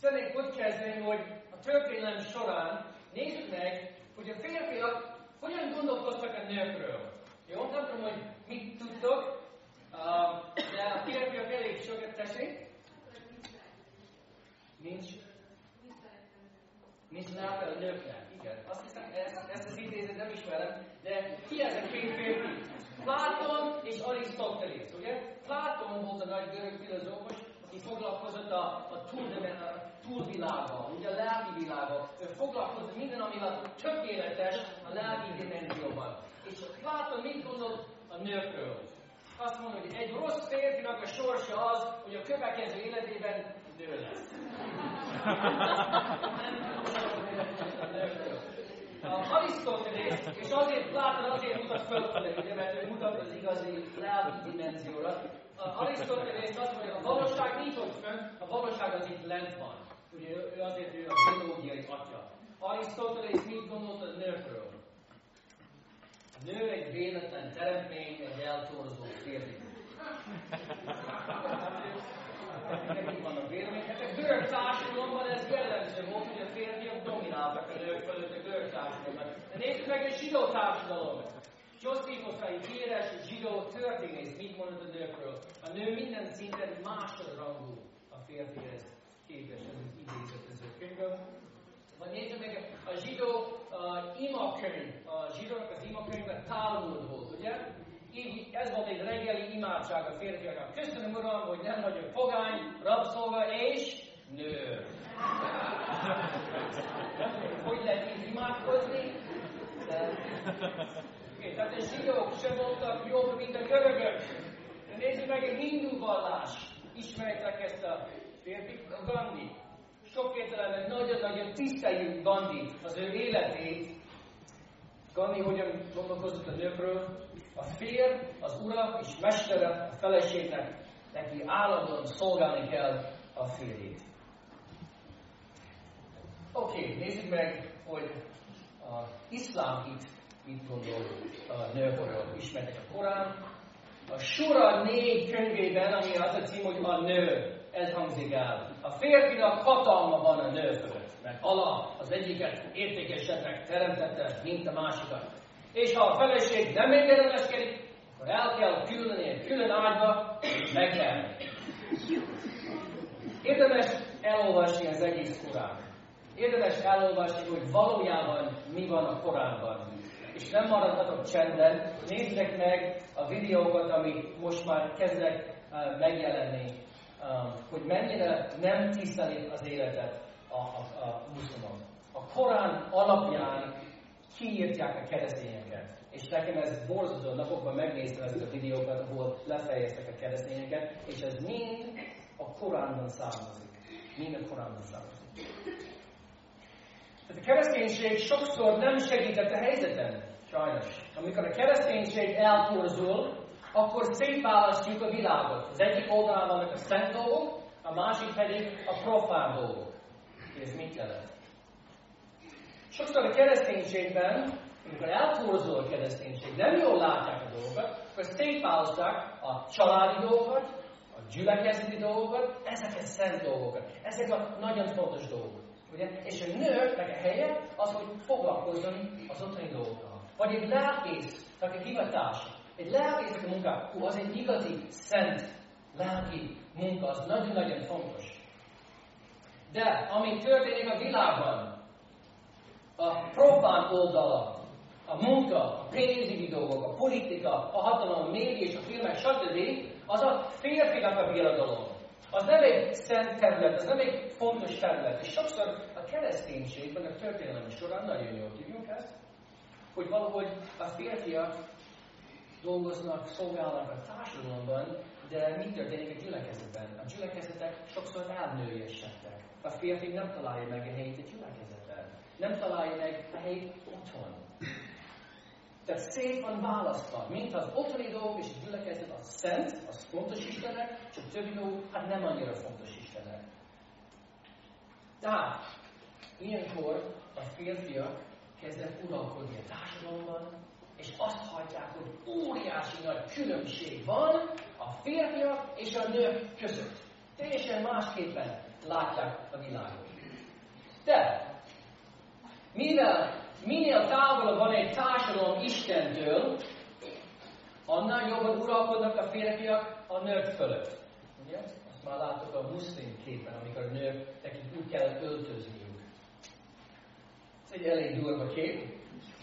Szeretnék úgy kezdeni, hogy a történelem során nézzük meg, hogy a férfiak hogyan gondolkoztak a nőkről. Jó? Nem tudom, hogy mit tudtok, de a férfiak elég sokat teszik. Nincs. Nincs nála a nőknek. Igen. Azt hiszem, ezt, ezt az idézet nem ismerem, de ki ez a két férfi? Platon és Arisztotelész, ugye? Platon volt a nagy görög filozófus, aki foglalkozott a, a, a túlvilággal, ugye a lelki világgal. Ő foglalkozott minden, ami a tökéletes a lelki dimenzióban. És Platon mit gondolt a nőkről? Azt mondja, hogy egy rossz férfinak a sorsa az, hogy a következő életében nő lesz. Arisztotelész, és azért Platon azért mutat fölfele, ugye, mert ő mutat az igazi lelki dimenzióra. Arisztotelész azt mondja, a valóság nincs ott fönn, a valóság az itt lent van. Ugye ő azért ő a biológiai atya. Arisztotelész mit gondolt a nőkről? A nő egy véletlen teremtmény, egy eltorzó férfi. Nekik vannak vélemények. A görög társadalomban ez jellemző volt, hogy a férfiak domináltak a nők fölött a görög társadalomban. De nézzük meg a zsidó társadalomban. Josephus, egy híres zsidó történész mit mondott a nőkről? A nő minden szinten másodrangú a férfihez képes, ez az idézet az ő könyvből. Vagy nézzük meg a zsidó uh, imakönyv, a zsidónak az imakönyvben Talmud volt, ugye? Így ez volt egy reggeli imádság a férfiaknak. Köszönöm Uram, hogy nem vagyok fogány, rabszolga és nő. hogy lehet így imádkozni? De... Okay, tehát a zsidók sem voltak jobb, mint a görögök. De nézzük meg a hindu vallás. Ismeritek ezt a férfi, a Gandhi. Sok értelemben nagyon-nagyon tiszteljük Gandhi, az ő életét. Gandhi hogyan gondolkozott a nőkről? A fér, az ura és mestere a feleségnek, neki állandóan szolgálni kell a férjét. Oké, okay, nézzük meg, hogy az iszlám itt mit gondol a nőkről. Ismertek a Korán. A Sura négy könyvében, ami az a cím, hogy a nő, ez hangzik el. A férfinak hatalma van a nő fölött, mert Allah az egyiket értékesebbnek teremtette, mint a másikat. És ha a feleség nem engedelmeskedik, akkor el kell különni egy külön ágyba, meg kell. Érdemes elolvasni az egész Korán. Érdemes elolvasni, hogy valójában mi van a Koránban. És nem maradhatok csendben, nézzek meg a videókat, amik most már kezdek uh, megjelenni, hogy mennyire nem tisztelik az életet a, a, a muszlimok. A Korán alapján kiírtják a keresztényeket. És nekem ez borzasztó napokban megnéztem ezt a videókat, ahol lefejeztek a keresztényeket, és ez mind a Koránban származik. Mind a Koránban származik. Tehát a kereszténység sokszor nem segített a helyzeten, sajnos. Amikor a kereszténység eltorzul, akkor szétválasztjuk a világot. Az egyik oldalán vannak a szent dolgok, a másik pedig a profán dolgok. Ez mit jelent? Sokszor a kereszténységben, amikor eltorzul a kereszténység, nem jól látják a dolgokat, akkor szétválasztják a családi dolgokat, a gyülekezeti dolgokat, ezeket szent dolgokat. Ezek a nagyon fontos dolgok. Ugye? És a nőknek a helye az, hogy foglalkozzon az otthoni dolgokkal. Vagy egy lelkésznek a hivatása. Egy lelkésznek a munka, hú, az egy igazi, szent, lelki munka, az nagyon-nagyon fontos. De ami történik a világban, a profán oldala, a munka, a pénzügyi dolgok, a politika, a hatalom, a média és a filmek, stb. az a férfinak a birodalom. Az nem egy szent terület, az nem egy fontos terület. És sokszor a kereszténységben, a történelem során nagyon jól tudjuk ezt, hogy valahogy a férfiak dolgoznak, szolgálnak a társadalomban, de mi történik a gyülekezetben? A gyülekezetek sokszor elnőjesedtek. A férfi nem találja meg a helyét a gyülekezetben. Nem találja meg a helyét otthon. Tehát szét van választva, mint az otthoni dolgok és a gyülekezet az szent, az fontos Istennek, csak többi dolgok, hát nem annyira fontos Istennek. Tehát, ilyenkor a férfiak kezdett uralkodni a társadalomban, és azt hagyják, hogy óriási nagy különbség van a férfiak és a nők között. Teljesen másképpen látják a világot. De, mivel minél távolabb van egy társadalom Istentől, annál jobban uralkodnak a férfiak a nők fölött. Ugye? Azt már láttuk a muszlim képen, amikor a nők nekik úgy kell öltözniük. Ez egy elég durva kép.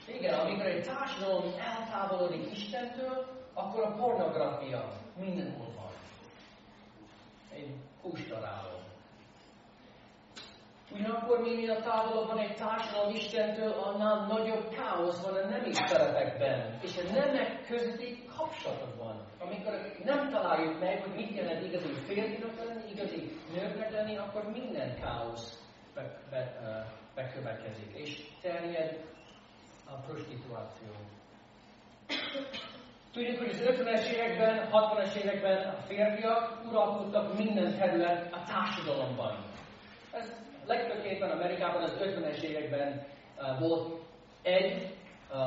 Igen, amikor egy társadalom eltávolodik Istentől, akkor a pornográfia mindenhol van. Egy kustaráló. Ugyanakkor minél távolabb van egy társadalom Istentől, annál nagyobb káosz van a nemi szerepekben, és a nemek közötti kapcsolatokban. Amikor nem találjuk meg, hogy mit jelent igazi férfinak lenni, igazi nőknek lenni, akkor minden káosz be, be, bekövetkezik, és terjed a prostituáció. Tudjuk, hogy az 50-es években, 60-es években a férfiak uralkodtak minden terület a társadalomban. Ez legfőképpen Amerikában az 50-es években uh, volt egy uh,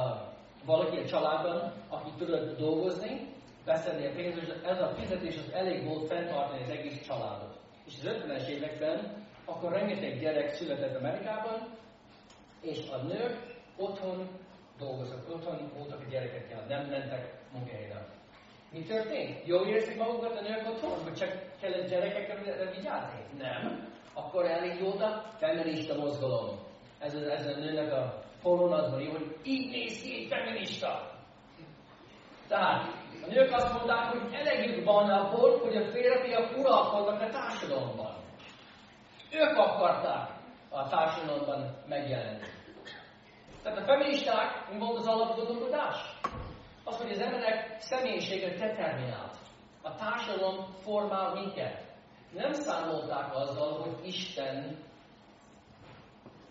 valaki a családban, aki tudott dolgozni, beszedni a pénzt, és ez a fizetés az elég volt fenntartani az egész családot. És az 50-es években akkor rengeteg gyerek született Amerikában, és a nők otthon dolgoztak, otthon voltak a gyerekekkel, nem mentek munkahelyre. Mi történt? Jól érzik magukat a nők otthon, hogy csak kellett gyerekekre vigyázni? Nem. Akkor elég volt a feminista mozgalom. Ez, az, ez a nőnek a van, hogy így néz ki egy feminista. Tehát a nők azt mondták, hogy elegük van abból, hogy a férfiak uralkodnak a társadalomban. Ők akarták a társadalomban megjelenni. Tehát a feministák, mi volt az alapgondolkodás? Az, hogy az emberek személyiséget determinált. A társadalom formál minket. Nem számolták azzal, hogy Isten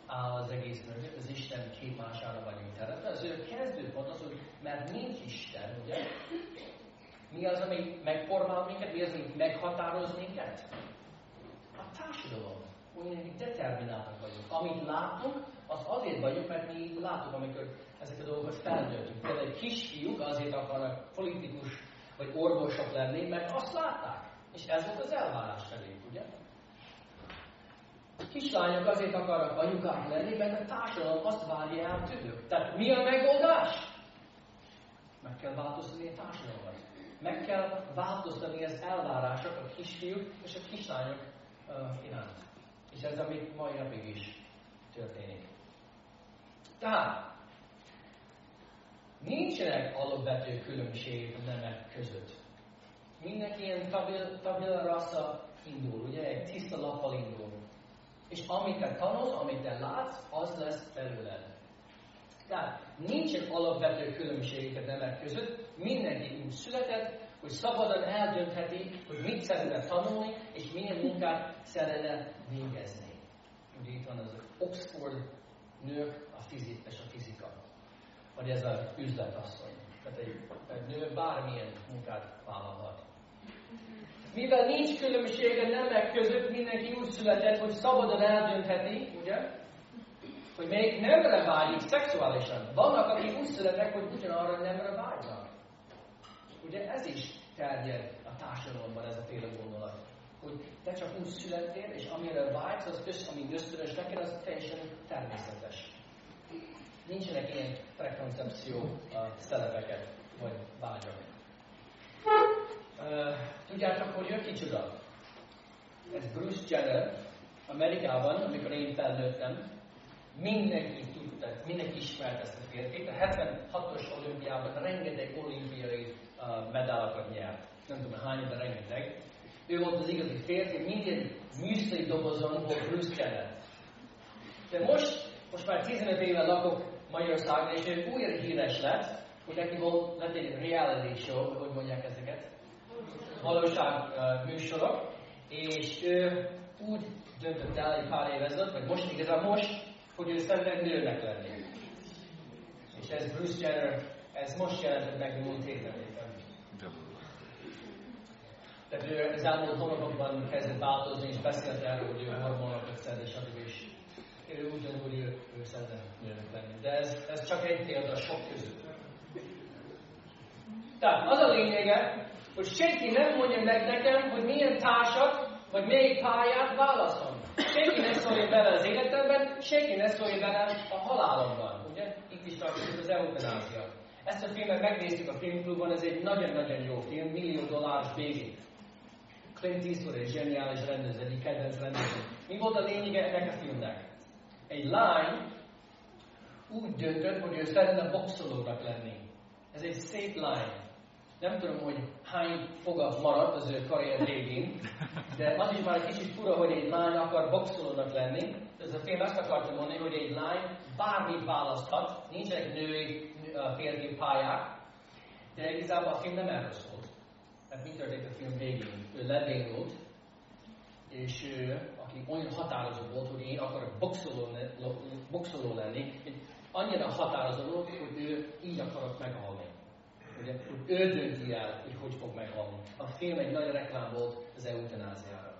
áll az egész mögött, az Isten képmására vagyunk teremtve. Az ő kezdőpont az, hogy mert nincs Isten, ugye? Mi az, ami megformál minket? Mi az, ami meghatároz minket? A társadalom. Úgy determináltak vagyunk. Amit látunk, az azért vagyunk, mert mi látunk, amikor ezek a dolgok felnőttünk. Például egy kisfiúk azért akarnak politikus vagy orvosok lenni, mert azt látták. És ez volt az elvárás felé, ugye? Kislányok azért akarnak anyukák lenni, mert a társadalom azt várja el tőlük. Tehát mi a megoldás? Meg kell változtatni a társadalmat. Meg kell változtatni az elvárások a kisfiúk és a kislányok uh, iránt. És ez amit mai napig is történik. Tehát, nincsenek alapvető különbség a nemek között. Mindenki ilyen tabula, tabula indul, ugye, egy tiszta lappal indul. És amit te tanulsz, amit te látsz, az lesz belőled. Tehát nincsen alapvető különbség a nemek között, mindenki úgy született, hogy szabadon eldöntheti, hogy mit szeretne tanulni, és milyen munkát szeretne végezni. Ugye itt van az Oxford nők a fizik és a fizika. Vagy ez az üzletasszony. Tehát egy, egy nő bármilyen munkát vállalhat. Mivel nincs különbség a nemek között, mindenki úgy született, hogy szabadon eldöntheti, ugye? Hogy még nemre vágyik szexuálisan. Vannak, akik úgy születnek, hogy ugyanarra nemre vágynak. Ugye ez is terjed a társadalomban ez a féle gondolat. Hogy te csak úgy születtél, és amire vágysz, az össz, ami ösztönös neked, az teljesen természetes. Nincsenek ilyen prekoncepció uh, szerepeket, vagy vágyak. Tudjátok, hogy ő kicsoda? Ez Bruce Jenner, Amerikában, amikor én felnőttem, mindenki tudta, mindenki ismert ezt a férfit. A 76-os olimpiában rengeteg olimpiai uh, medálokat nyert. Nem tudom hány, de rengeteg. Ő volt az igazi férfi, minden műszai dobozon volt Bruce Jenner. De most, most már 15 éve lakok Magyarországon, és ő újra híres lett, hogy neki volt, lett egy reality show, hogy mondják ezeket, valóság uh, műsorok, és ő úgy döntött el egy pár év vagy most igazán most, hogy ő szeretne nőnek lenni. És ez Bruce Jenner, ez most jelentett meg múlt héten. Tehát ő az elmúlt hónapokban kezdett változni, és beszélt erről, hogy ő hormonokat szed, és addig is ő úgy dönt, hogy ő, ő lenni. De ez, ez csak egy példa sok között. Tehát az a lényege, hogy senki nem mondja meg nekem, hogy milyen társat, vagy melyik pályát válaszom. senki ne szóljon velem a halálomban. Ugye? Itt is tartozik az eutanázia. Ezt a filmet megnéztük a filmklubban, ez egy nagyon-nagyon jó film, millió dolláros végig. Clint Eastwood egy zseniális rendező, egy kedvenc rendező. Mi volt a lényege ennek a filmnek? Egy lány úgy döntött, hogy ő szeretne boxolónak lenni. Ez egy szép lány. Nem tudom, hogy hány foga maradt az ő karrier végén, de az is már egy kicsit fura, hogy egy lány akar boxolónak lenni. Ez a film azt akarta mondani, hogy egy lány bármit választhat, nincsenek női, férfi pályák, de igazából a film nem erről szólt. Mert mi történt a film végén? Ő lebénult, és ő, aki olyan határozott volt, hogy én akarok boxoló, boxoló lenni, annyira határozott volt, hogy ő így akarok meghalni. Ugye, hogy ő dönti el, hogy hogy fog meghalni. A film egy nagy reklám volt az eutanáziára.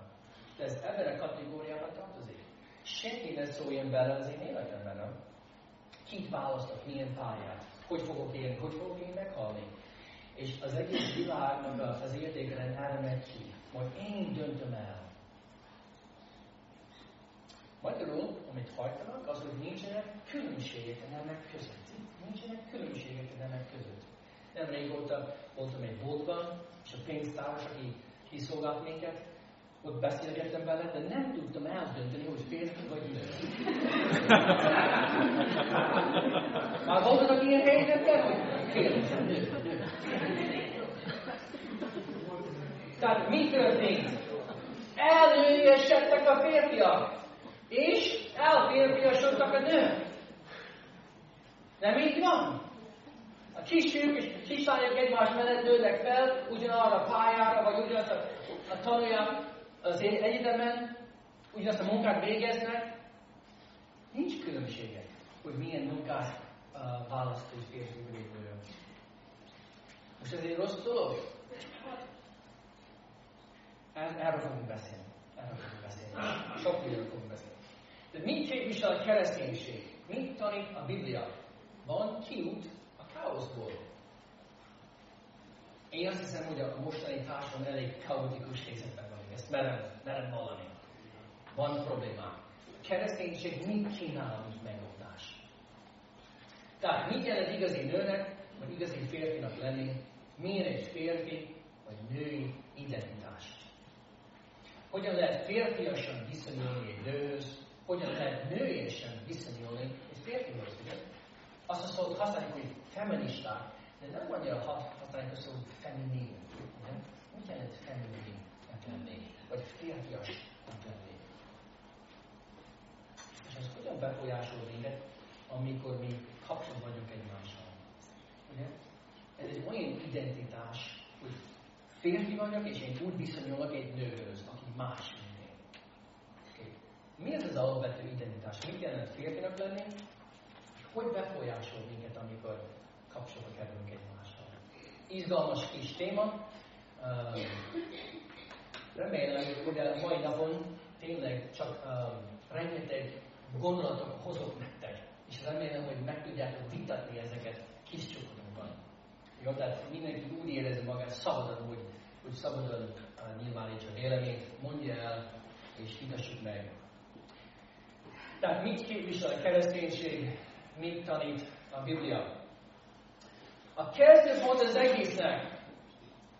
De ez ebben a kategóriában tartozik. Senki ne szóljon bele az én életemben, nem? Kit választok, milyen pályát, hogy fogok élni, hogy fogok én meghalni. És az egész világnak az értékrend erre megy ki. Majd én döntöm el. Magyarul, amit hajtanak, az, hogy nincsenek különbségek a nemek között. Nincsenek különbségek a nemek között. Nem régóta voltam egy boltban, és a pénztáros, aki kiszolgált minket, ott beszélgettem vele, de nem tudtam eldönteni, hogy férfi vagy nő. Már voltatok ilyen helyzetben, hogy férfi, nő. Tehát mi történt? Elnőjesedtek a férfiak, és elférfiasodtak a nők. Nem így van? A kisfiúk és kislányok egymás mellett nőnek fel, ugyanarra a pályára, vagy ugyanazt a, a tanulják az egyetemen, ugyanazt a munkát végeznek. Nincs különbsége, hogy milyen munkát uh, választ egy férfi. Most ez egy rossz dolog? Erről fogunk beszélni. Erről fogunk beszélni. Sok mindenről fogunk beszélni. De mit képvisel a kereszténység? Mit tanít a Biblia? Van kiút a káoszból. Én azt hiszem, hogy a mostani társadalom elég kaotikus helyzetben van. Ezt merem, merem vallani. Van problémák. A kereszténység mit kínál, mint megoldás? Tehát mit jelent igazi nőnek, vagy igazi férfinak lenni? Milyen egy férfi, vagy női identitás? Hogyan lehet férfiasan viszonyulni egy nőhöz, hogyan lehet nőiesen viszonyulni egy férfihoz, ugye? Azt a szót használjuk, hogy feministák, de nem annyira használjuk a szót feminin, ugye? Mit jelent feminin lenni? Vagy férfias lenni? És ez hogyan befolyásol minket, amikor mi kapcsolatban vagyunk egymással? Ugye? Ez egy olyan identitás, hogy férfi vagyok, és én úgy viszonyulok egy nőhöz, aki más, mi ez az alapvető identitás? Mit jelent férfinak lenni? Hogy befolyásol minket, amikor kapcsolatba kerülünk egymással? Izgalmas kis téma. remélem, hogy a mai napon tényleg csak rengeteg gondolatok hozok nektek. És remélem, hogy meg tudjátok vitatni ezeket kis csoportokban. Jó, tehát mindenki úgy érezi magát szabadon, hogy, hogy szabadon uh, nyilvánítsa véleményt, mondja el, és vitassuk meg. Tehát mit képvisel a kereszténység, mit tanít a Biblia? A kezdőpont az egésznek,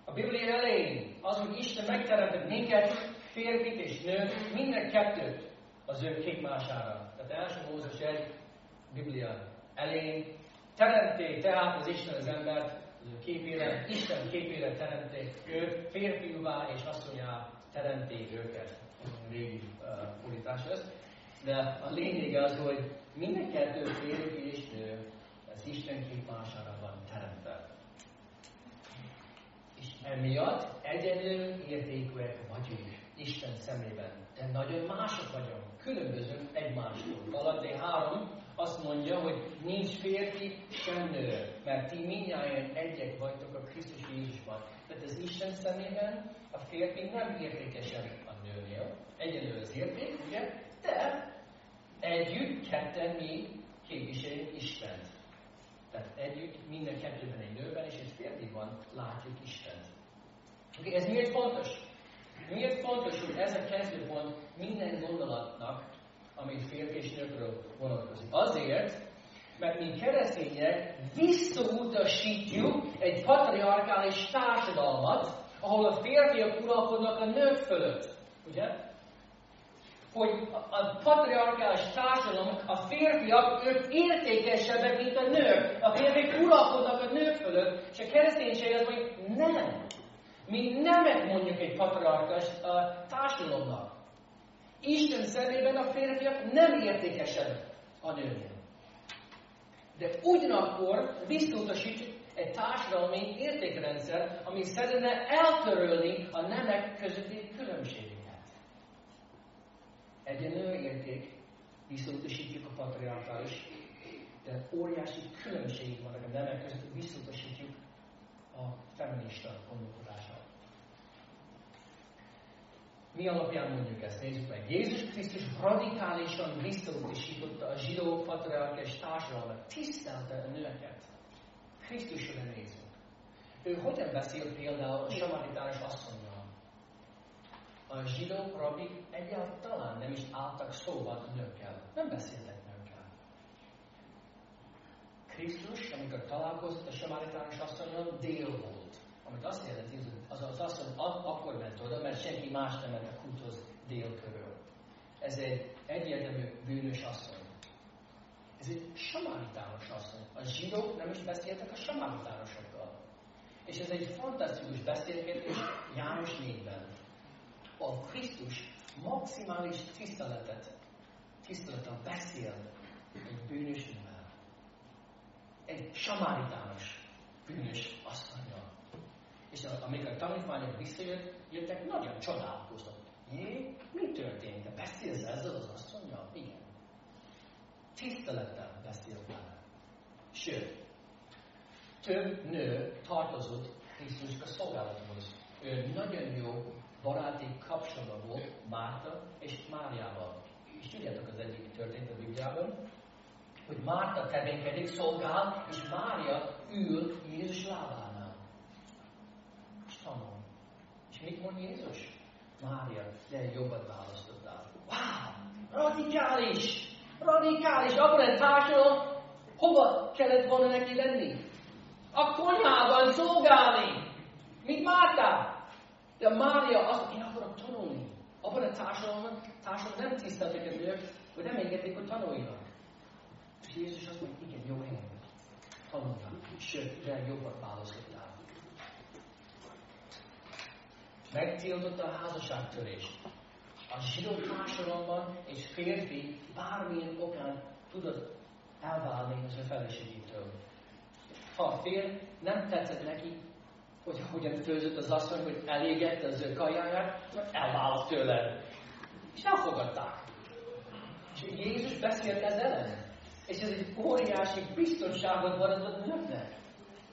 a Biblia elején, az, hogy Isten megteremtett minket, férfit és nőt, minden kettőt az ő képmására. Tehát első Mózes egy Biblia elején teremté tehát az Isten az embert, képére, Isten képére teremté őt, férfiúvá és asszonyá teremté őket. Régi uh, fordítás ez. De a lényeg az, hogy minden kettő férfi és nő az Isten képmására van teremtve. És emiatt egyenlő értékűek vagyunk Isten szemében. De nagyon mások vagyunk, különbözünk egymástól. Galaté 3 azt mondja, hogy nincs férfi sem nő, mert ti mindjárt egyek vagytok a Krisztus Jézusban. Tehát az Isten szemében a férfi nem értékesebb a nőnél, egyenlő az érték, ugye? De együtt ketten mi képviseljük Istent. Tehát együtt minden kettőben egy nőben és egy férfiban látjuk Istent. Okay, ez miért fontos? Miért fontos, hogy ez a kezdőpont minden gondolatnak amit férfi és nőkről vonatkozik. Azért, mert mi keresztények visszautasítjuk egy patriarkális társadalmat, ahol a férfiak uralkodnak a nők fölött. Ugye? Hogy a patriarkális társadalom, a férfiak, ők értékesebbek, mint a nők. A férfiak uralkodnak a nők fölött, és a kereszténység az, hogy nem. Mi nemet mondjuk egy patriarkális társadalomnak. Isten szemében a férfiak nem értékesek a nőnél. De ugyanakkor visszautasítjuk egy társadalmi értékrendszer, ami szeretne eltörölni a nemek közötti különbségeket. Egyenlő érték, visszautasítjuk a patriarkális, de óriási különbségek vannak a nemek között, visszautasítjuk a feminista gondolkodását. Mi alapján mondjuk ezt? Nézzük meg. Jézus Krisztus radikálisan visszautasította a zsidó patriarkás társadalmat, tisztelte a nőket. Krisztusra nézünk. Ő hogyan beszél például a samaritános asszonynal? A zsidó rabbi egyáltalán nem is álltak szóban a nőkkel. Nem beszéltek nőkkel. Krisztus, amikor találkozott a samaritános asszonynal, dél volt. Amit azt jelenti, az az asszony akkor ment oda, mert senki más nem ment a kúthoz dél. Ez egy egyértelmű bűnös asszony. Ez egy samaritános asszony. A zsidók nem is beszéltek a samaritánosokkal. És ez egy fantasztikus beszélgetés János 4-ben. A Krisztus maximális tiszteletet, tiszteletet beszél egy bűnös nővel. Egy samaritános bűnös asszonyjal. És amikor a tanítványok visszajöttek, nagyon csodálkoztak. Jé, mi történt? Te beszélsz ezzel az asszonyjal? Igen. Tisztelettel beszél vele. Sőt, több nő tartozott Krisztusnak a szolgálathoz. Ő nagyon jó baráti kapcsolatban volt Márta és Máriával. És tudjátok az egyik történt a Bibliában, hogy Márta tevékedik, szolgál, és Mária ül Jézus lábán tanul. És mit mond Jézus? Mária, de jobbat választottál. Wow! Radikális! Radikális! Abban a társadalom, hova kellett volna neki lenni? A konyhában szolgálni! Mint Márta! De Mária azt én akarok tanulni. Abban a társadalomban, társadalom nem tiszteltek a nők, hogy nem engedték, hogy tanuljanak. És Jézus azt mondja, igen, jó helyen. Tanultam. Sőt, de jobbat választottál megtiltotta a házasságtörést. A zsidó társadalomban egy férfi bármilyen okán tudott elválni az ő feleségétől. Ha a fér nem tetszett neki, hogy hogyan főzött az asszony, hogy elégette az ő kajáját, elvállott tőle. És elfogadták. És Jézus beszélt ez ellen. És ez egy óriási biztonságot adott nőknek.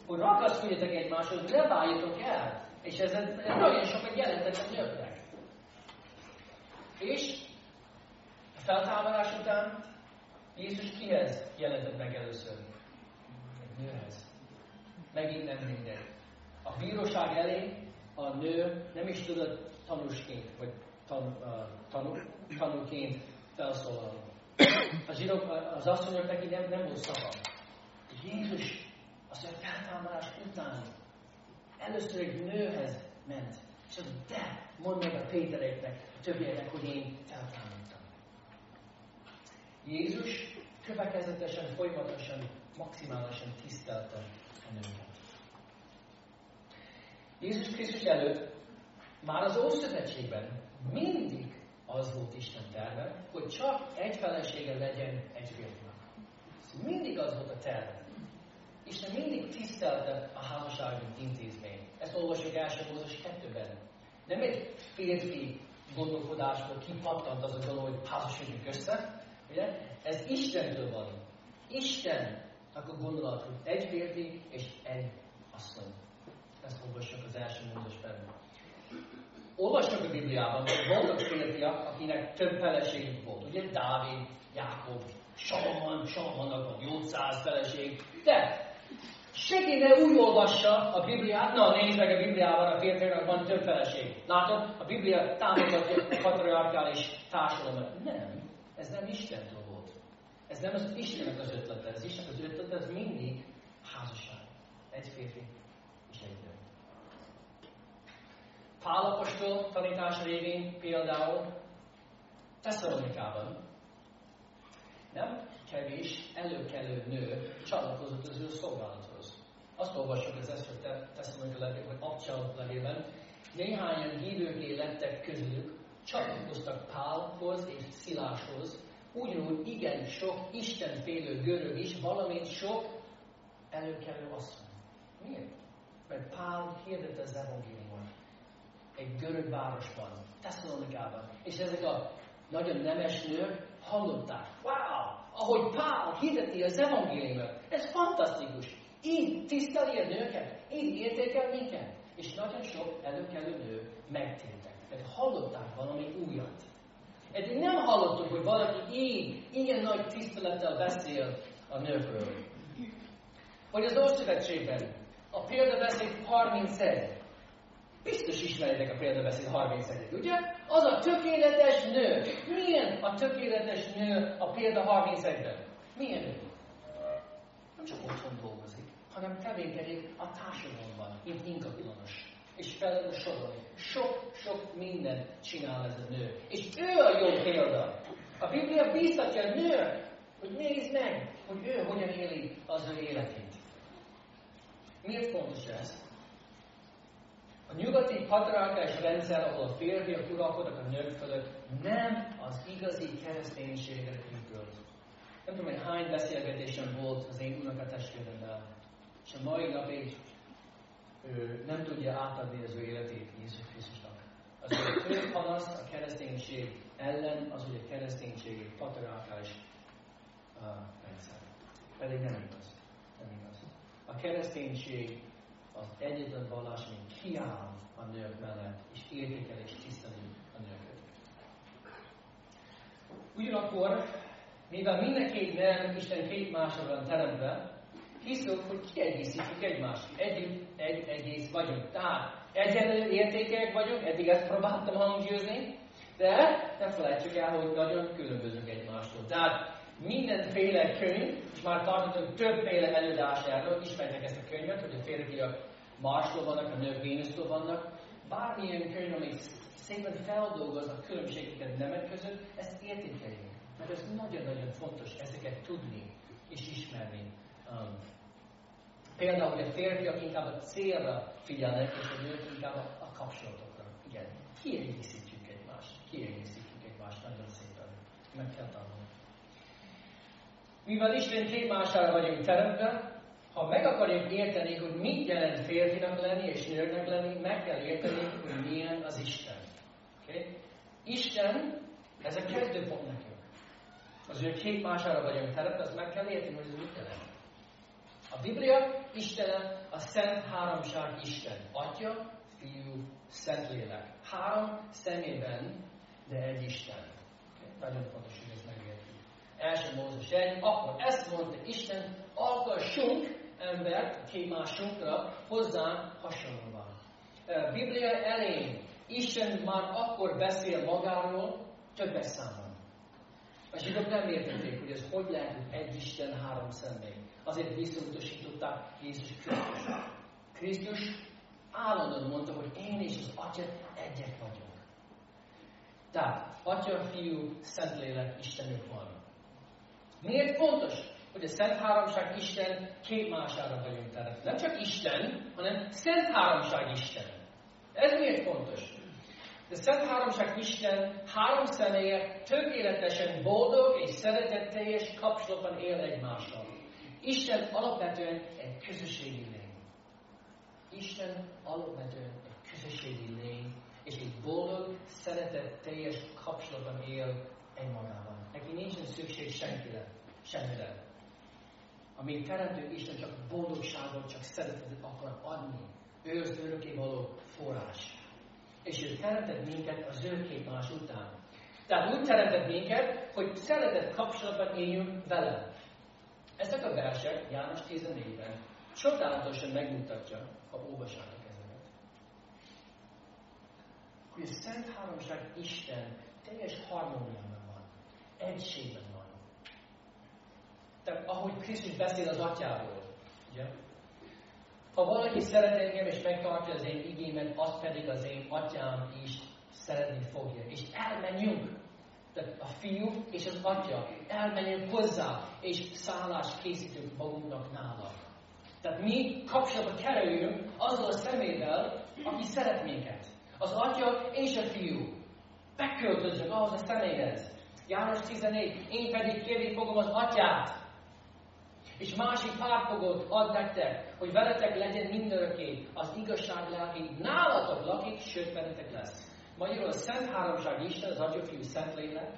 Hogy ragaszkodjatok egymáshoz, ne váljatok el. És ez, ez nagyon sokat jelentett a nőknek. És a feltámadás után Jézus kihez jelentett meg először? Egy nőhez. Megint nem mindegy. A bíróság elé a nő nem is tudott tanúsként, vagy tan, tanú, tanúként felszólalni. A zsidók, az asszonyok neki nem, nem volt szava. Jézus az a feltámadás után Először egy nőhez ment. És az, de, mondd meg a Pétereknek, a többieknek, hogy én feltámadtam. Jézus következetesen, folyamatosan, maximálisan tisztelte a nőket. Jézus Krisztus előtt már az Ószövetségben mindig az volt Isten terve, hogy csak egy felesége legyen egy férfinak. Mindig az volt a terve. Isten mindig tisztelte a házassági intézményt. Ezt olvasjuk első Mózes 2-ben. Nem egy férfi gondolkodásból kipattant az a dolog, hogy házasodjunk össze. Ugye? Ez Istentől van. Isten a gondolat, hogy egy férfi és egy asszony. Ezt olvassuk az első Mózesben. Olvasnak a Bibliában, hogy voltak férfiak, akinek több feleségük volt. Ugye Dávid, Jákob, Salomon, Salomonnak van 800 feleség, de Ne úgy olvassa a Bibliát, na nézd meg a Bibliában, a férfiaknak van több feleség. Látod, a Biblia támogatja a patriarkális társadalmat. Nem. ez nem Istentől volt. Ez nem az Istennek az ötlete, az Istennek az ötlete az mindig házasság. Egy férfi és egy nő. Pálapostól tanítás révén például Tesszalonikában nem kevés előkelő nő csatlakozott az ő szolgálathoz. Azt olvassuk az első Tesszalonika levél, vagy Abcsal levélben, néhányan hívőké lettek közülük, csatlakoztak Pálhoz és Sziláshoz, ugyanúgy igen sok istenfélő görög is, valamint sok előkelő asszony. Miért? Mert Pál hirdette az evangéliumot egy görög városban, Tesszalonikában, és ezek a nagyon nemes nők hallották. Wow! Ahogy Pál hirdeti az evangéliumot. Ez fantasztikus. Így tiszteli a nőket, így értékel minket. És nagyon sok előkelő nő megtértek, mert hallották valami újat. Eddig nem hallottuk, hogy valaki így, ilyen nagy tisztelettel beszél a nőkről. Vagy az Ószövetségben, a példabeszéd 31. Biztos ismeritek a példabeszéd 31 ugye? Az a tökéletes nő. Milyen a tökéletes nő a példa 31-ben? Milyen nő? Nem csak otthon dolgozik, hanem tevékenykedik a társadalomban, mint inkatlanos. És fel sorolni. Sok-sok mindent csinál ez a nő. És ő a jó példa. A Biblia bíztatja a nő, hogy nézd meg, hogy ő hogyan éli az ő életét. Miért fontos ez? A nyugati patriarkás rendszer, ahol a férfiak uralkodnak a nők fölött, nem az igazi kereszténységre épült. Nem tudom, hogy hány beszélgetésem volt az én unokatestvéremmel, és a mai napig ő nem tudja átadni az ő életét Jézus Krisztusnak. Az ő fő panasz a kereszténység ellen, az, hogy a kereszténység egy patriarkális uh, rendszer. Pedig nem igaz. Nem igaz. A kereszténység az egyetlen vallás, ami kiáll a nők mellett, és értékel és tiszteli a nőket. Ugyanakkor, mivel mind a nem Isten két másra van teremtve, hiszük, hogy kiegészítjük egymást. Együtt egy egész vagyunk. Tehát egyenlő értékek vagyunk, eddig ezt próbáltam hangsúlyozni, de ne felejtsük el, hogy nagyon különbözünk egymástól. Tehát mindenféle könyv, és már tartottunk többféle előadásáról, ismertek ezt a könyvet, hogy a férfiak Marstól vannak, a nők Vénusztól vannak, bármilyen könyv, ami szépen feldolgoz a különbségeket nemek között, ezt értékeljük. Mert ez nagyon-nagyon fontos ezeket tudni és ismerni. Um, például, hogy a férfiak inkább a célra figyelnek, és a nők inkább a kapcsolatokra. Igen, kiegészítjük egymást, kiegészítjük egymást nagyon szépen. Meg kell tanulni. Mivel Isten két mására vagyunk teremtve, ha meg akarjuk érteni, hogy mit jelent férfinak lenni és nőnek lenni, meg kell érteni, hogy milyen az Isten. Okay? Isten, ez a kezdőpont nekünk. Az ő két mására vagyunk teremtve, azt meg kell érteni, hogy ez mit jelent. A Biblia Isten a Szent Háromság Isten. Atya, Fiú, Szentlélek. Három szemében, de egy Isten. Okay? Nagyon fontos. Első Mózes 1, akkor ezt mondta Isten, alkossunk embert kémásunkra hozzá hasonlóan. Biblia elején Isten már akkor beszél magáról többes számon. A zsidók nem értették, hogy ez hogy lehet, hogy egy Isten három személy. Azért visszautasították Jézus Krisztus. Krisztus állandóan mondta, hogy én és az Atya egyek vagyok. Tehát, Atya, Fiú, Szentlélek, Istenük van. Miért fontos? hogy a Szent Háromság Isten két mására vagyunk teremtve. Nem csak Isten, hanem Szent Háromság Isten. Ez miért fontos? A Szent Háromság Isten három személye tökéletesen boldog és szeretetteljes kapcsolatban él egymással. Isten alapvetően egy közösségi lény. Isten alapvetően egy közösségi lény, és egy boldog, szeretetteljes kapcsolatban él egymagában. Neki nincsen szükség senkire, semmire. Ami teremtő Isten csak boldogságot, csak szeretetet akar adni. Ő az örökké való forrás. És ő teremtett minket az ő két más után. Tehát úgy teremtett minket, hogy szeretett kapcsolatban éljünk vele. Ezek a versek János 14-ben csodálatosan megmutatja, ha olvassátok ezeket. Hogy a Szent Háromság Isten teljes harmóniában van. Egységben van. Tehát ahogy Krisztus beszél az atyáról, ugye? Ha valaki szeret engem és megtartja az én igémet, azt pedig az én atyám is szeretni fogja. És elmenjünk. Tehát a fiú és az atya elmenjünk hozzá, és szállást készítünk magunknak nála. Tehát mi kapcsolatba kerüljünk azzal a szemével, aki szeret minket. Az atya és a fiú. Beköltözünk ahhoz a személyhez. János 14, én pedig kérni fogom az atyát, és másik párfogot ad nektek, hogy veletek legyen mindörökké az igazság lelki, nálatok lakik, sőt bennetek lesz. Magyarul a Szent Háromság Isten, az Atya, Fiú, Szent Lélek,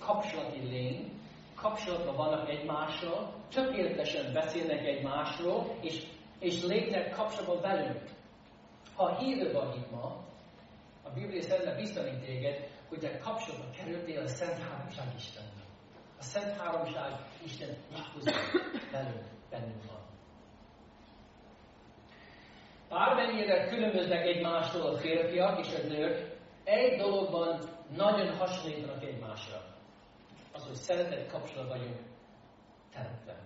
kapcsolati lény, kapcsolatban vannak egymással, tökéletesen beszélnek egymásról, és, és lépnek kapcsolatban velünk. Ha hívő vagy ma, a Biblia szerint bizonyít téged, hogy te kapcsolatban kerültél a Szent Háromság Istennel. A Szent Háromság Isten lakozik velünk, bennünk van. Bármennyire különböznek egymástól a férfiak és a nők, egy dologban nagyon hasonlítanak egymásra. Az, hogy szeretett kapcsolatban vagyunk teremtve.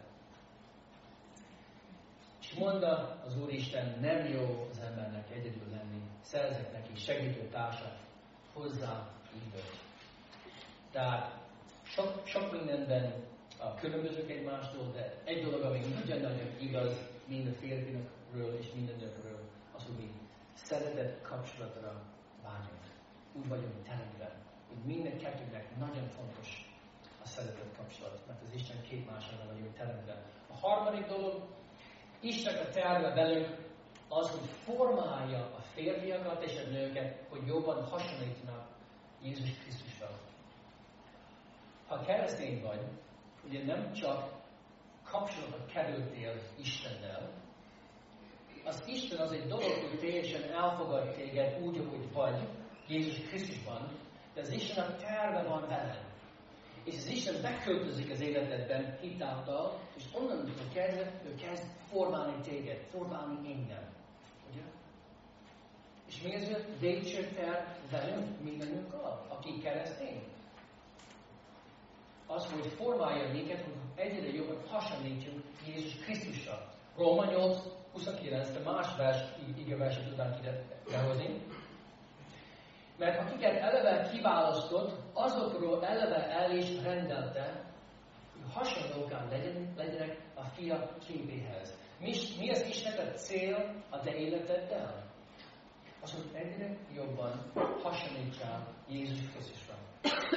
És mondta az Úristen, nem jó az embernek egyedül lenni, szerzek neki segítő társat, hozzá. Tehát sok, sok mindenben a különbözők egymástól, de egy dolog, ami nagyon-nagyon igaz mind a férfinakról és mind a nőkről, az, hogy mi szeretett kapcsolatra vágyunk. Úgy vagyunk teremtve, hogy minden kettőnek nagyon fontos a szeretett kapcsolat, mert az Isten két mására vagyunk teremtve. A harmadik dolog, Isten a terve velünk az, hogy formálja a férfiakat és a nőket, hogy jobban hasonlítsanak Jézus Krisztusra. Ha keresztény vagy, ugye nem csak kapcsolatba kerültél Istennel, az Isten az egy dolog, hogy teljesen elfogad téged úgy, ahogy vagy, Jézus Krisztusban, de az Isten a terve van veled. És az Isten beköltözik az életedben hitáltal, és onnantól kezdve ő kezd formálni téged, formálni engem. És mi ez lépcső fel velünk, mindannyiunkkal, aki keresztény? Az, hogy formálja minket, hogy egyre jobban hasonlítjunk Jézus Krisztusra. Róma 8, 29, de más vers, verset tudnánk ide behozni. Mert akiket eleve kiválasztott, azokról eleve el is rendelte, hogy hasonlókán legyen, legyenek a fia képéhez. Mi, mi az Istennek a cél a te életeddel? Az, hogy egyre jobban hasonlítsál Jézus Krisztusra.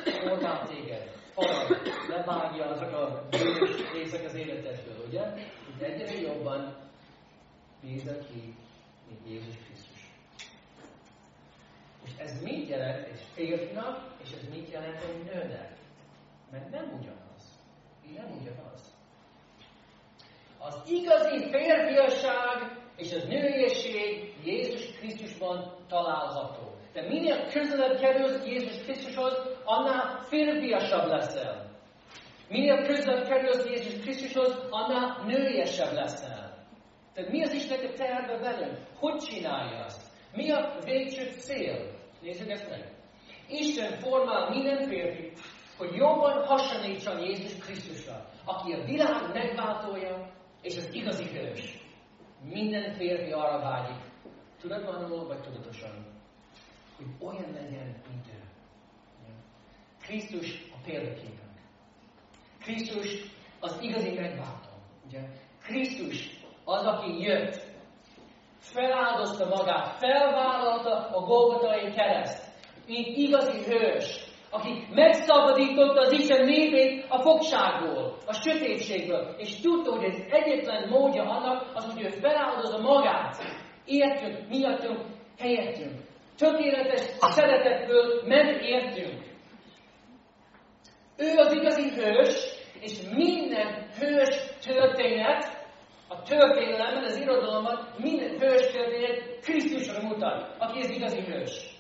Formál téged, falad, levágja azok a bűnös részek az életedből, ugye? Hogy egyre jobban nézzel ki, mint Jézus Krisztus. És ez mit jelent egy férfinak, és ez mit jelent egy nőnek? Mert nem ugyanaz. Nem ugyanaz. Az igazi férfiasság és az nőiesség Jézus Krisztusban található. De minél közelebb kerülsz Jézus Krisztushoz, annál férfiasabb leszel. Minél közelebb kerülsz Jézus Krisztushoz, annál nőiesebb leszel. Tehát mi az Istennek a terve velünk? Hogy csinálja azt? Mi a végső cél? Nézzük ezt meg. Isten formál minden férfi, hogy jobban hasonlítson Jézus Krisztusra, aki a világ megváltója és az igazi hős. Minden férfi arra vágyik, tudatlanul vagy tudatosan, hogy olyan legyen, mint ő. Krisztus a példaképünk. Krisztus az igazi megváltó. Ugye? Krisztus az, aki jött, feláldozta magát, felvállalta a Golgotai kereszt, mint igazi hős, aki megszabadította az Isten népét a fogságból, a sötétségből, és tudta, hogy ez egyetlen módja annak, az, hogy ő feláldozza magát, értünk, miattunk, helyettünk. Tökéletes szeretetből ment értünk. Ő az igazi hős, és minden hős történet, a történelemben, az irodalomban minden hős történet Krisztusra mutat, aki az igazi hős.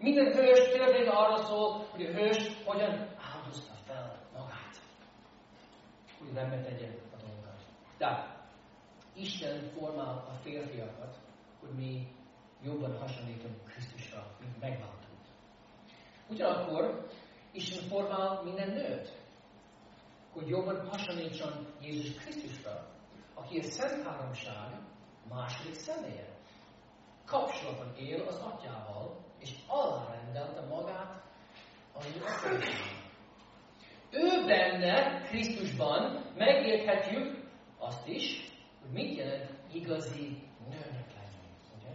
Minden hős történet arra szól, hogy a hős hogyan áldozta fel magát. Hogy rendbe tegye a dolgokat. De Isten formál a férfiakat, hogy mi jobban hasonlítunk Krisztusra, mint megváltunk. Ugyanakkor Isten formál minden nőt, hogy jobban hasonlítson Jézus Krisztusra, aki a Szent Háromság második személye. Kapcsolatban él az atyával, és alárendelte magát a Ő benne, Krisztusban megérthetjük azt is, hogy mit jelent igazi nőnek lenni. Ugye?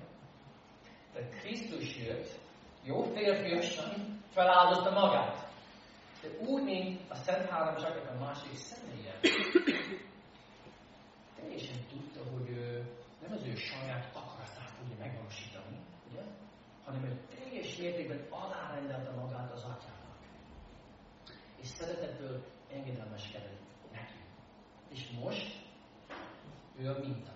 Tehát Krisztus jött, jó férfiasan feláldozta magát. De úgy, mint a Szent Háromságnak a másik személye. Teljesen tudta, hogy ő nem az ő saját akaratát tudja megvalósítani, ugye? hanem teljes mértékben alárendelte magát az atyának. És szeretetből engedelmeskedett neki. És most ő a minta.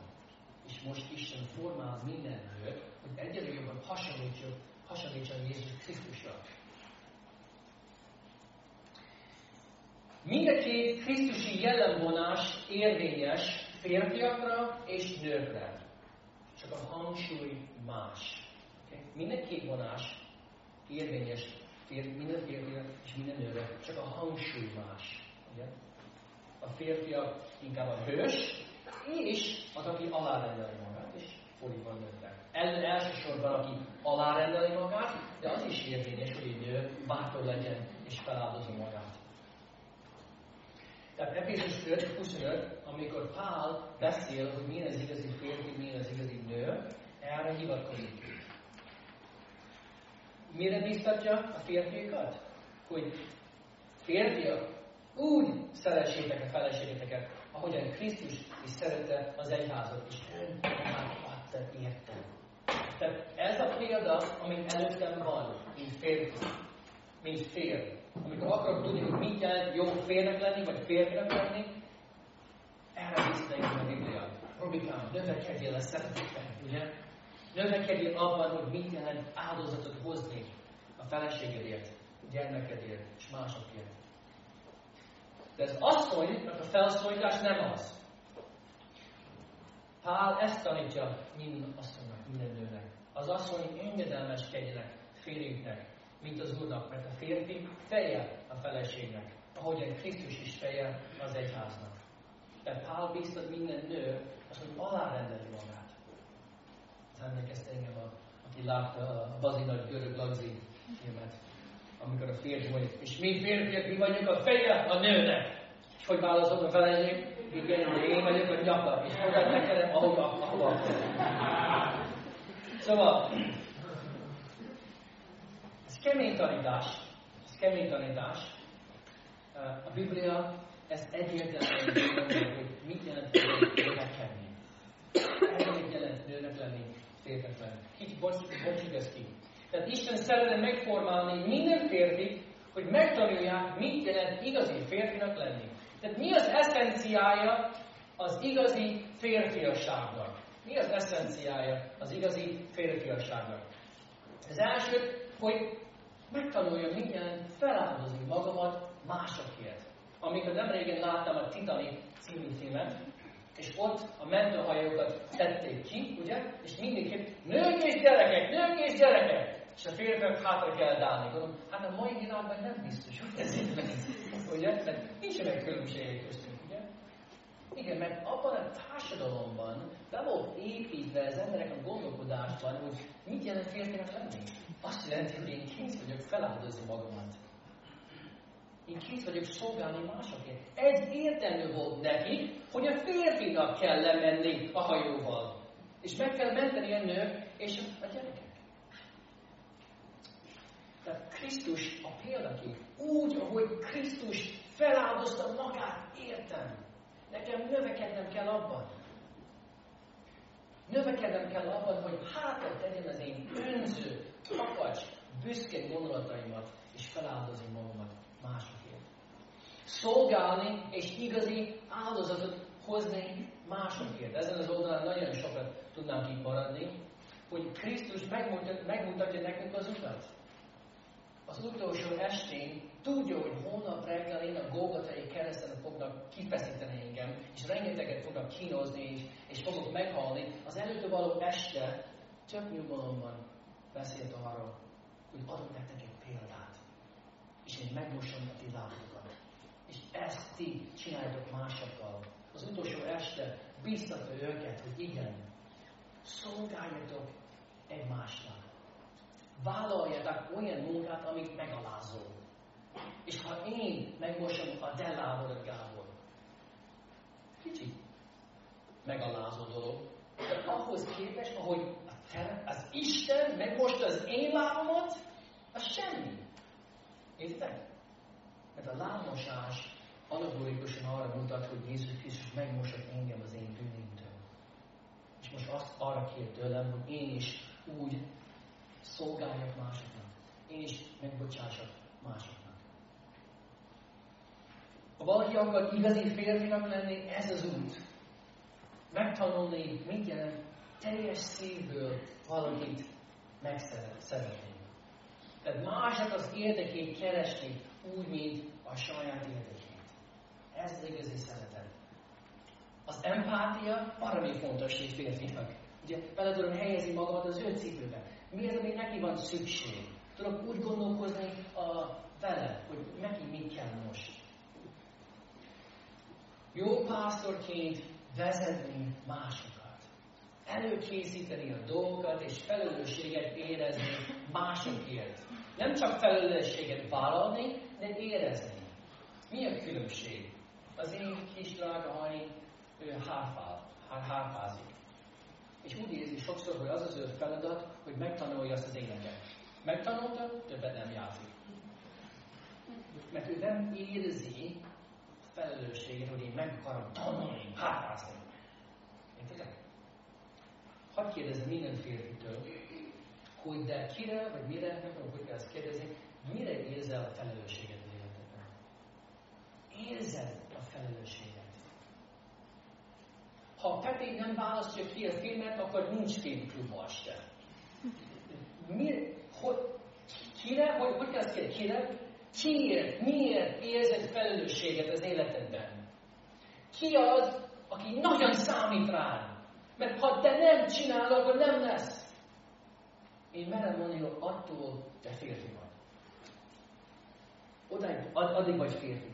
És most Isten formál minden nőt, hogy egyre jobban hasonlítson, hasonlítson Jézus Krisztusra. Mind a két Krisztusi jellemvonás érvényes férfiakra és nőkre. Csak a hangsúly más. Okay? Minden két vonás érvényes férfi, minden férfiak és minden nőre, csak a hangsúly más. Ugye? A férfiak inkább a hős, és az, aki alárendeli magát, és fordítva nőkre. El, elsősorban, aki alárendeli magát, de az is érvényes, hogy egy nő bátor legyen és feláldozza magát. Tehát Efézus 5.25, amikor Pál beszél, hogy milyen az igazi férfi, milyen az igazi nő, erre hivatkozik. Mire biztatja a férfiakat? Hogy férfiak, úgy szeressétek a feleségeteket, ahogyan Krisztus is szerette az egyházat, és önmagát adta értem. Tehát ez a példa, amit előttem van, mint férfi, mint férfi. Amikor akarok tudni, hogy mit jelent jó férnek lenni, vagy férfinak lenni, erre vissza a Biblia. Robikám, növekedjél a szeretetben, ugye? Növekedjél abban, hogy mit jelent áldozatot hozni a feleségedért, gyermekedért és másokért. De az asszonynak a felszólítás nem az. Pál ezt tanítja minden asszonynak, minden nőnek. Az asszony engedelmeskedjenek férjüknek, mint az Úrnak, mert a férfi feje a feleségnek, ahogyan Krisztus is feje az egyháznak. Tehát Pál biztat minden nő, az, hogy alárendeli magát. Ez emlékezte engem, a, aki látta a Bazinat görög lagzi filmet, amikor a férfi mondja, és mi férfiak, mi vagyunk a feje a nőnek. És hogy válaszol a felejék? Igen, én vagyok a nyaka, és oda nekedem, ahova, ahova. Szóval, ez kemény tanítás, ez kemény tanítás. A Biblia ez egyértelműen mondja, hogy mit jelent jelent nőnek lenni. Kicsit bontsuk ezt ki. Tehát Isten szeretne megformálni minden férfit, hogy megtanulják, mit jelent igazi férfinak lenni. Tehát mi az eszenciája az igazi férfiasságnak? Mi az eszenciája az igazi férfiasságnak? Az első, hogy megtanuljam, mit jelent feláldozni magamat másokért. Amikor nem régen láttam a Titanic című filmet, és ott a mentőhajókat tették ki, ugye? És mindenki, nők és gyerekek, nők és gyerekek! És a férfiak hátra kell dálni. Gondolom, hát a mai világban nem biztos, hogy ez így megy. Ugye? Mert nincsenek különbségek köztünk, ugye? Igen, mert abban a társadalomban be volt építve az emberek a gondolkodásban, hogy mit jelent férfinak lenni. Azt jelenti, hogy én kész vagyok feláldozni magamat. Én kész vagyok szolgálni másokért. Ez értelmű volt neki, hogy a férfinak kell lemenni a hajóval. És meg kell menteni a nők és a gyerekek. Tehát Krisztus a példakép. Úgy, ahogy Krisztus feláldozta magát, értem. Nekem növekednem kell abban. Növekednem kell abban, hogy hátra tegyem az én önző, kapacs, büszke gondolataimat, és feláldozni magamat másokért. Szolgálni és igazi áldozatot hozni másokért. Ezen az oldalán nagyon sokat tudnánk itt maradni, hogy Krisztus megmutatja, megmutatja nekünk az utat az utolsó estén tudja, hogy holnap reggel én a Golgatai kereszten fognak kifeszíteni engem, és rengeteget fognak kínozni, és, és fogok meghalni. Az előtte való este több nyugalomban beszélt arról, hogy adok nektek egy példát. és én megmosom a ti lábokat. És ezt ti csináljátok másokkal. Az utolsó este biztatja őket, hogy igen, szolgáljatok egymásnak. Vállaljatok olyan munkát, amik megalázó. És ha én megmosom a te lábodat, Gábor, kicsit megalázó dolog, de ahhoz képest, ahogy az Isten megmosta az én lábamat, az semmi. Értitek? Mert a lábmosás alapulikusan arra mutat, hogy Jézus Krisztus megmosott engem az én bűnémtől. És most azt arra kér tőlem, hogy én is úgy szolgáljak másoknak. Én is megbocsássak másoknak. Ha valaki akar igazi férfinak lenni, ez az út. Megtanulni, mit jelent teljes szívből valakit megszeretni. Tehát másnak az érdekét keresni úgy, mint a saját érdekét. Ez az igazi szeretet. Az empátia valami fontos egy férfinak. Ugye bele tudom helyezni magamat az ő cipőbe. Mi az, ami neki van szükség? Tudok úgy gondolkozni a vele, hogy neki mit kell most. Jó pásztorként vezetni másokat előkészíteni a dolgokat, és felelősséget érezni másokért. Nem csak felelősséget vállalni, de érezni. Mi a különbség? Az én kis drága Hani, ő hárfál, hárfázik. És úgy érzi sokszor, hogy az az ő feladat, hogy megtanulja azt az éneket. Megtanulta, többet nem játszik. Mert ő nem érzi a felelősséget, hogy én meg akarom tanulni, hárfázni. Értitek? hadd kérdezem minden férfitől, hogy de kire, vagy mire, nem tudom, hogy kell ezt kérdezni, mire érzel a felelősséget életedben? Érzed a felelősséget. Ha Peti nem választja ki a filmet, akkor nincs filmklub ma este. Mi, hogy, kire, hogy, hogy ezt kérdezni? Kire? Kiért, miért érzed felelősséget az életedben? Ki az, aki nagyon számít rád? Mert ha te nem csinálod, akkor nem lesz. Én merem mondani, hogy attól te férfi. Odáig, addig vagy férfi,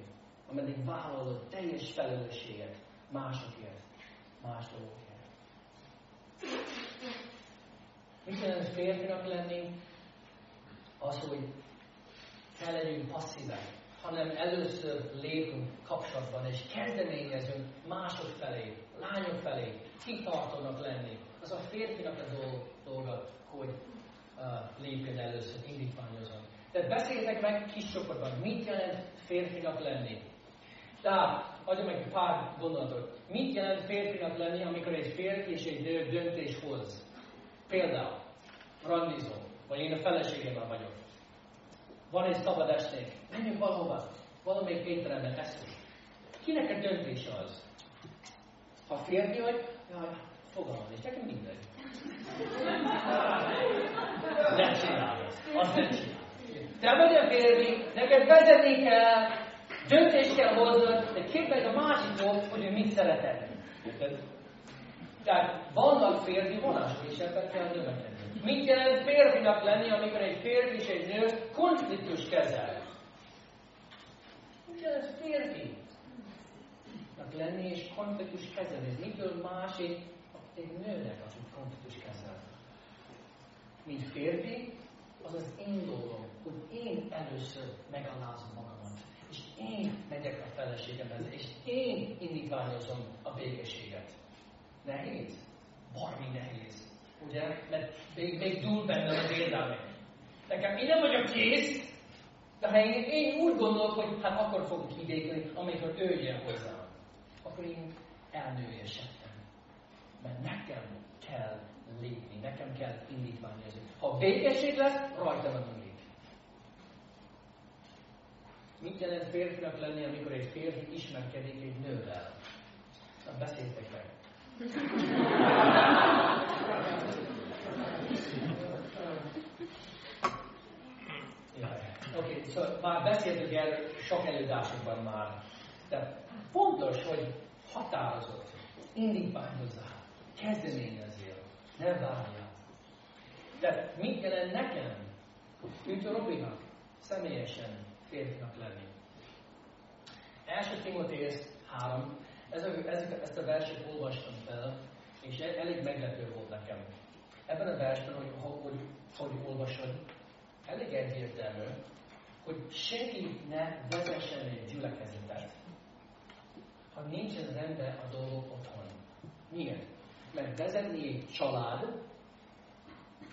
ameddig vállalod teljes felelősséget másokért, más dolgokért. Mit jelent férfinak lenni? Az, hogy kell legyünk hanem először lépünk kapcsolatban, és kezdeményezünk mások felé, lányok felé, kitartónak lenni. Az a férfinak a dolga, hogy uh, lépjen először, indítványozon. Tehát beszéljetek meg kis csoportban, mit jelent férfinak lenni. Tehát, adjam meg pár gondolatot. Mit jelent férfinak lenni, amikor egy férfi és egy nő döntés hoz? Például, randizom, vagy én a feleségemmel vagyok. Van egy szabad esték, menjünk valahova, valamelyik étteremben eszünk. Kinek a döntés az? Ha férfi vagy, jaj, fogalmaz, és nekem mindegy. Nem csinálod. Azt nem csinálod. Te vagy a férfi, neked vezetni kell, döntést kell hoznod, de képzeld a másikról, hogy ő mit szereted. Tehát vannak férfi vonások, és ebben kell növekedni. Mit jelent férfinak lenni, amikor egy férfi és egy nő konfliktus kezel? Mit jelent férfi? lenni és konfliktus kezelni. Ez mitől másik egy nőnek, aki konfliktus kezel. Mint férfi, az az én dolgom, hogy én először megalázom magamat. És én megyek a feleségemhez, és én indítványozom a békességet. Nehéz? Barmi nehéz. Ugye? Mert még, még dúl bennem az érdelmek. Nekem én nem vagyok kész, de ha én, én úgy gondolok, hogy hát akkor fogok kibékülni, amikor ő jön hozzám, akkor én elnőjesedtem. Mert nekem kell lépni, nekem kell indítványozni. Ha békesség lesz, rajtam a múlik. Mit jelent férfinak lenni, amikor egy férfi ismerkedik egy nővel? Na, beszéltek meg. Oké, okay, szóval már beszéltünk erről sok előadásokban már. De fontos, hogy határozott, indítványozzál, kezdeményezél, ne várjál. De mit jelent nekem, mint Robinak, személyesen, férfinak lenni. Első Timotéus 3, ez a, ez, ezt a verset olvastam fel, és e- elég meglepő volt nekem. Ebben a versben, hogy, hogy, hogy olvasod, elég egyértelmű, hogy senki ne vezessen egy gyülekezetet, ha nincsen rendben a dolgok otthon. Miért? Mert vezetni egy család,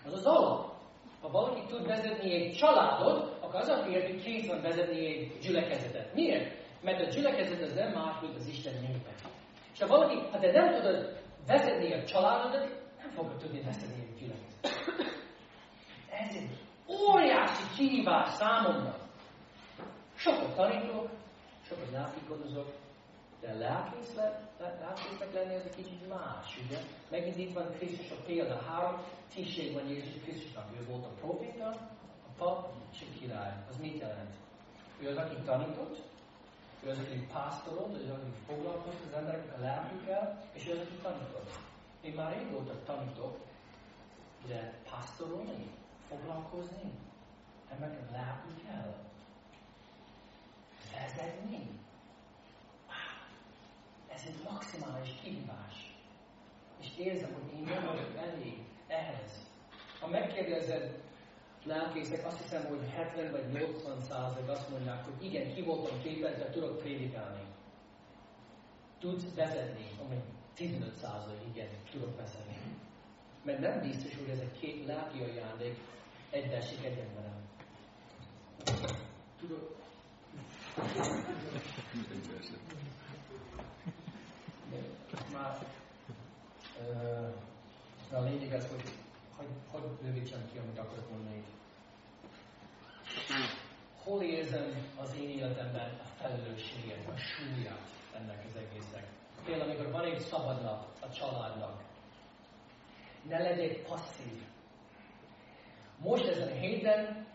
az az alap. Ha valaki tud vezetni egy családot, akkor az a férfi kész van vezetni egy gyülekezetet. Miért? Mert a gyülekezet az nem más, mint az Isten népe. És ha valaki, ha te nem tudod vezetni a családodat, nem fogod tudni vezetni egy gyülekezetet. Ez egy óriási kihívás számomra. Sokat tanítok, sokat lelkikodozok, de lelkésznek lenni az egy kicsit más, ugye? Megint itt van Krisztus a példa. Három tisztség van Jézus Krisztusnak. Ő volt a proféta, a pap és a király. Az mit jelent? Ő az, aki tanított, ő az, aki pásztorolt, ő az, aki foglalkozott az emberek a lelkükkel, és ő az, aki tanított. Én már régóta tanítok, de pásztorolni, foglalkozni, emberek a lelkükkel, vezetni, ez egy maximális kihívás. És érzem, hogy én nem vagyok elég ehhez. Ha megkérdezed lelkészek, azt hiszem, hogy 70 vagy 80 százalék azt mondják, hogy igen, ki voltam képezve, tudok prédikálni. Tudsz vezetni, amely 15 százalék, igen, tudok vezetni. Mert nem biztos, hogy ez egy két lelki ajándék egyesik egy emberem. Tudok, már uh, a lényeg az, hogy hogy, hogy rövidítsem ki, amit akarok mondani. Hol érzem az én életemben a felelősséget, a súlyát ennek az egésznek? Például, amikor van egy szabad nap a családnak, ne legyek passzív. Most ezen a héten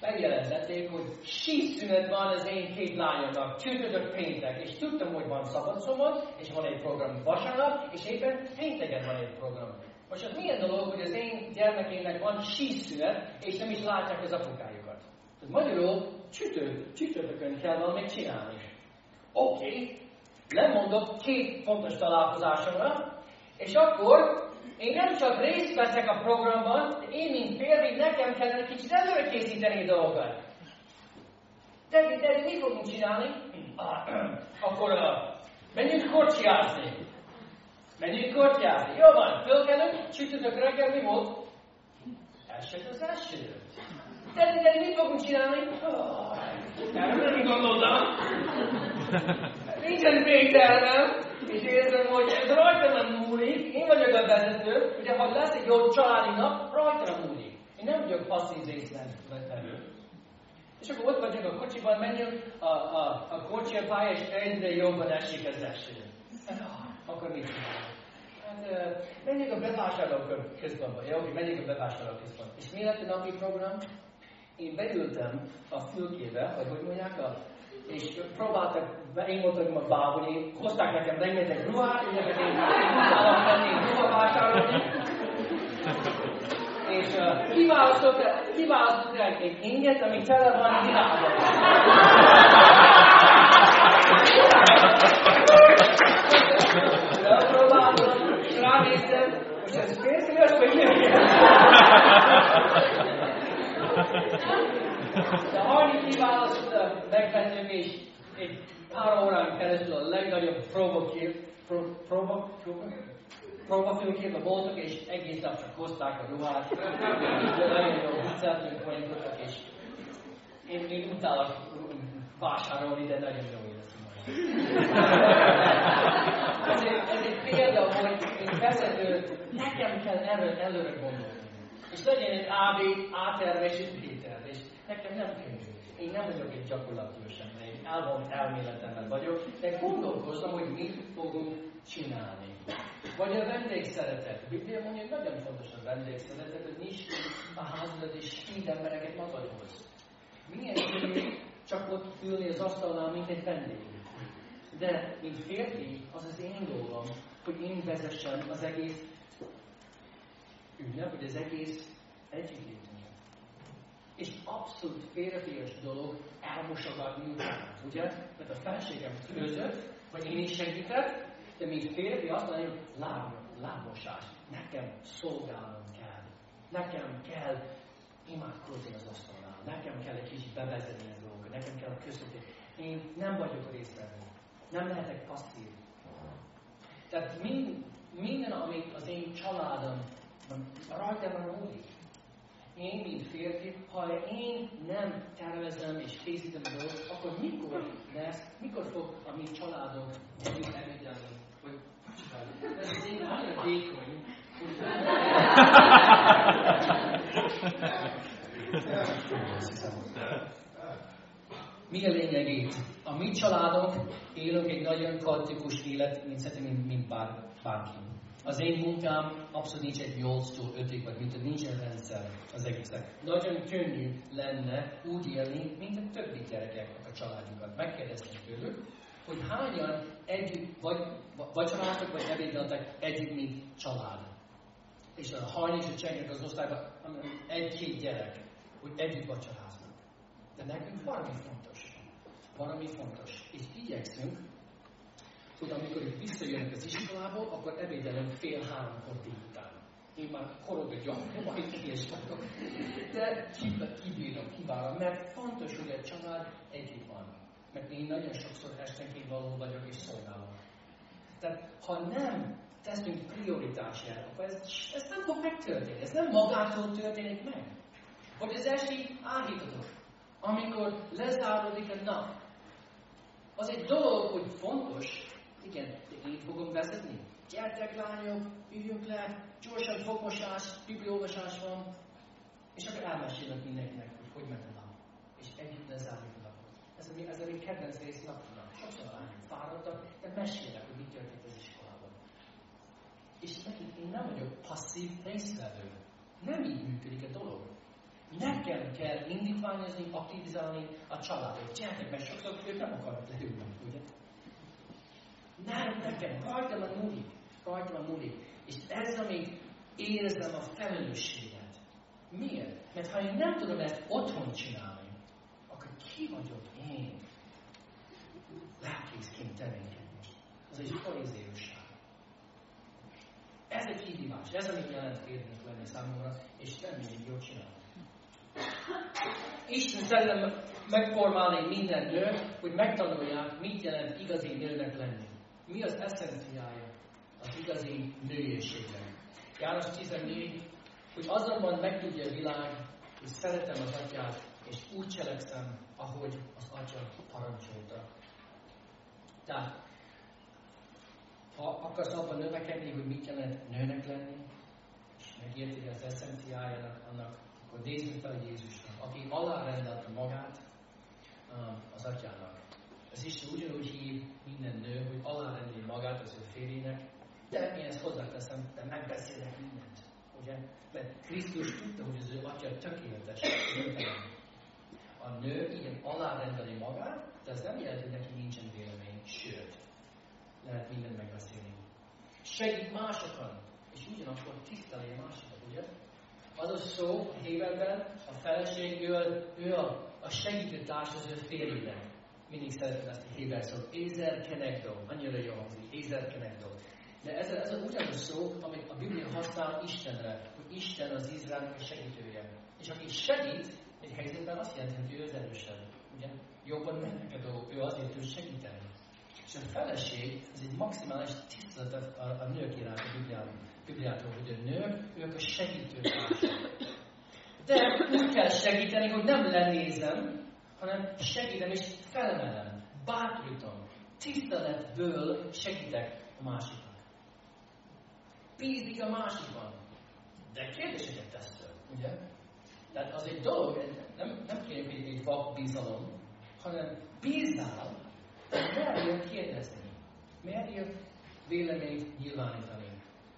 megjelentették, hogy síszünet van az én két lányomnak, csütörtök péntek, és tudtam, hogy van szabad szombat, és van egy program vasárnap, és éppen pénteken van egy program. Most az milyen dolog, hogy az én gyermekének van síszünet, és nem is látják az apukájukat. Tehát magyarul csütört, csütörtökön kell valamit csinálni. Oké, okay, lemondok két fontos találkozásomra, és akkor én nem csak részt veszek a programban, én, mint férfi, nekem kellene kicsit előre készíteni dolgokat. De, de mit fogunk csinálni? Ah, akkor uh, menjünk korcsiázni. Menjünk kortyázni. Jó van, fölkelünk, csütörtök reggel mi volt? Esett az eső. De, de mit fogunk csinálni? Oh, erről nem gondoltam. Nincsen végtelnem, és érzem, hogy ez rajta nem múlik. Én vagyok a vezető, ugye ha lesz egy jó családi nap, rajta múlik. Én nem vagyok passzív részletlenül. És akkor ott vagyunk a kocsiban, menjünk a, a, a kocsi a pálya, és egyre jobban esik az eső. Akkor mit csinálunk? Hát, menjünk a bevásárló központba. Jó, hogy menjünk a bevásárló központba. És mi lett a napi program? Én beültem a fülkébe, vagy hogy mondják, a, és próbáltak, voltam a bábulni, hozták nekem rengeteg ruhát, ezeket én tudtam menni ruhavásárolni. És uh, kiválasztották, kiválasztották egy inget, ami tele van virággal. Próbáltam, ránéztem, most ez férfias, vagy nem? De harmadik kiválasztotta megvettem, és egy pár órán keresztül a legnagyobb próbakép, pró, próba, próba, próbafilmképben voltak, és egész nap csak hozták a ruhát, de nagyon jó vicceltünk, folyamodtak, és én, én utálok vásárolni, de nagyon jó életem ez, egy, ez egy példa, hogy én vezető, nekem kell erről előre gondolni. És legyen egy AB, A-terves Péter, és nekem nem. Én nem vagyok egy gyakorlatilag ember, én elvont elméletemmel vagyok, de gondolkozom, hogy mit fogunk csinálni. Vagy a vendégszeretet. Biblia mondja, hogy nagyon fontos a vendégszeretet, hogy nyisd a házadat és hívd embereket magadhoz. Milyen könnyű csak ott ülni az asztalnál, mint egy vendég. De, mint férfi, az az én dolgom, hogy én vezessem az egész ünnep, vagy az egész együttlétünket. És abszolút férfias dolog elmosogatni utána, ugye? Mert a feleségem között, vagy én is segített, de mint férfi azt mondja, hogy láb, lábmosás. Nekem szolgálnom kell. Nekem kell imádkozni az asztalnál. Nekem kell egy kicsit bevezetni a dolgokat. Nekem kell köszönni. Én nem vagyok a résztvevő. Nem lehetek passzív. Tehát mind, minden, amit az én családom rajtam múlik. Én, mint férfi, ha én nem tervezem és készítem a akkor mikor lesz, mikor fog a mi családom együtt elmegyelni? Vagy ez az én nagyon vékony. Mi a lényeg itt? A mi családok élünk egy nagyon kaotikus élet, mint szerintem, mint, mint bár, bárki. Az én munkám abszolút nincs egy 8-tól 5-ig, vagy mint nincs rendszer az egésznek. Nagyon könnyű lenne úgy élni, mint a többi gyerekek a családjukat. Megkérdezni tőlük, hogy hányan együtt, vagy vacsoráltak, vagy ebédeltek együtt, mint család. És a hajni és a az osztályban egy-két gyerek, hogy együtt vacsoráznak. De nekünk valami fontos. Valami fontos. És igyekszünk hogy amikor itt visszajönnek az iskolából, akkor ebédelem fél háromkor délután. Én már korogagyom, majd kies vagyok. De kibírom, kivárom, mert fontos, hogy a család együtt van. Mert én nagyon sokszor estenként való vagyok és szolgálom. Tehát ha nem teszünk prioritásjára, akkor ez, ez nem fog megtörténni. Ez nem magától történik meg. Hogy az esély áhítatok, amikor lezáródik a nap. Az egy dolog, hogy fontos, igen, de én fogom vezetni. Gyertek lányok, üljünk le, gyorsan fogmosás, bibliolvasás van, és akkor elmesélek mindenkinek, hogy hogy ment a nap. És együtt lezárjuk a napot. Ez, a, ez a mi kedvenc rész napnak. Sokszor lányok fáradtak, de mesélek, hogy mi történt az iskolában. És nekik én nem vagyok passzív résztvevő. Nem így működik a dolog. Nekem kell indítványozni, aktivizálni a családot. Gyertek, mert sokszor ők nem akarnak leülni, ugye? Nem nekem, rajtam a múlik. Rajtam a múlik. És ez, amit érzem a felelősséget. Miért? Mert ha én nem tudom ezt otthon csinálni, akkor ki vagyok én? Lelkészként tevékenykedni. Az egy farizéusság. Ez egy kihívás, ez amit jelent férjnek lenni számomra, és nem mindig jól csinálni. Isten szellem megformálni minden nőt, hogy megtanulják, mit jelent igazi nőnek lenni. Mi az eszenciája az igazi nőiességnek? János 14, hogy azonban megtudja a világ, hogy szeretem az atyát, és úgy cselekszem, ahogy az atya parancsolta. Tehát, ha akarsz abban növekedni, hogy mit jelent nőnek lenni, és megérti az eszenciájának annak, akkor nézzük fel Jézusra, aki alárendelte magát um, az atyának. Az Isten ugyanúgy hív minden nő, hogy alárendeli magát az ő férjének, de én ezt hozzáteszem, de megbeszélek mindent. Ugye? Mert Krisztus tudta, hogy az ő atya tökéletes, A nő igen alárendeli magát, de ez nem jelenti, hogy neki nincsen vélemény, sőt, lehet mindent megbeszélni. Segít másokon, és ugyanakkor tiszteli a másokat, ugye? Az a szó a Héberben, a feleség, ő a, a, a segítőtárs az ő férjének mindig szeretem ezt a héber szót, Ézer Kenegdo, annyira jó hangzik, Ézer Kenegdo. De ez, ez az ugyanaz szó, amit a Biblia használ Istenre, hogy Isten az Izrael segítője. És aki segít, egy helyzetben azt jelenti, hogy ő az erősebb. Ugye? Jobban mennek a dolgok, ő azért tud segíteni. És a feleség, ez egy maximális tisztelet a, a, a nők iránt a Bibliában. Bibliától, hogy a nők, ők a segítőtársak. De úgy kell segíteni, hogy nem lenézem, hanem segítem és felemelem, bátorítom, tiszteletből segítek a másiknak. Bízik a másikban. De kérdéseket tesz ugye? Tehát az egy dolog, nem, nem kérjük egy, egy vak bizalom, hanem bízál, merjél kérdezni. Merjél véleményt nyilvánítani.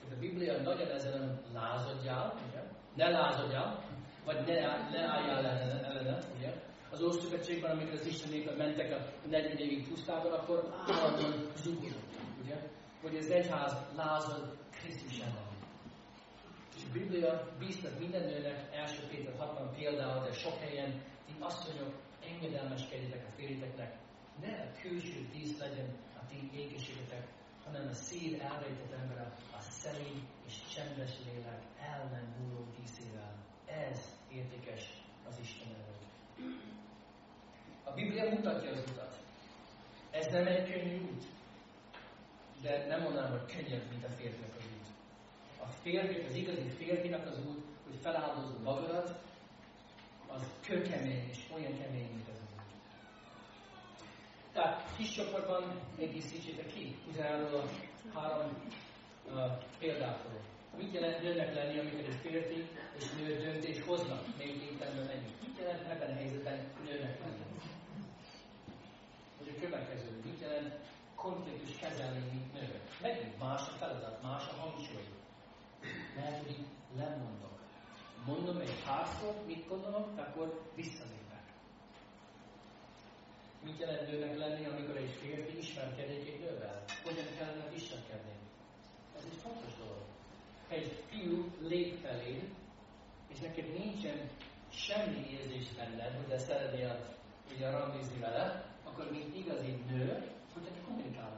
Tehát a Biblia nagyon ezen lázadjál, ugye? Ne lázadjál, vagy ne, ne álljál ellene ugye? Az Ószövetségben, amikor az Isten népe mentek a 40 évig pusztában, akkor állandóan zúgott, ugye? Hogy az egyház lázad Krisztus ellen. És a Biblia bíztat minden nőnek, első Péter 60 például, de sok helyen, ti asszonyok, engedelmeskedjetek a férjéteknek, ne a külső dísz legyen a ti ékeségetek, hanem a szív elrejtett ember a szelíd és csendes lélek ellen múló díszével. Ez értékes az Isten. A Biblia mutatja az utat. Ez nem egy könnyű út. De nem mondanám, hogy könnyebb, mint a férfiak az út. A férfi, az igazi férfinak az út, hogy feláldozod magadat, az kőkemény és olyan kemény, mint az út. Tehát kis csoportban egészítsétek ki, ugyanerről a három uh, példákról. Mit jelent nőnek lenni, amikor egy férfi és nő döntés hoznak, még értelemben megyünk? Mit jelent ebben a helyzetben nőnek lenni? Következő, mit jelent konfliktus kezelni, mint? Megint más a feladat, más a hangsúly. Mert hogy lemondok. Mondom egy párszor, mit gondolom, akkor visszalépek. Mit jelent nőnek lenni, amikor egy férfi ismerkedik egy nővel? Hogyan kellene viselkedni? Ez egy fontos dolog. Egy fiú lép felé, és neked nincsen semmi érzés benned, hogy de szeretnél ugye randizni vele, akkor mint igazi nő, hogy te kommunikálod.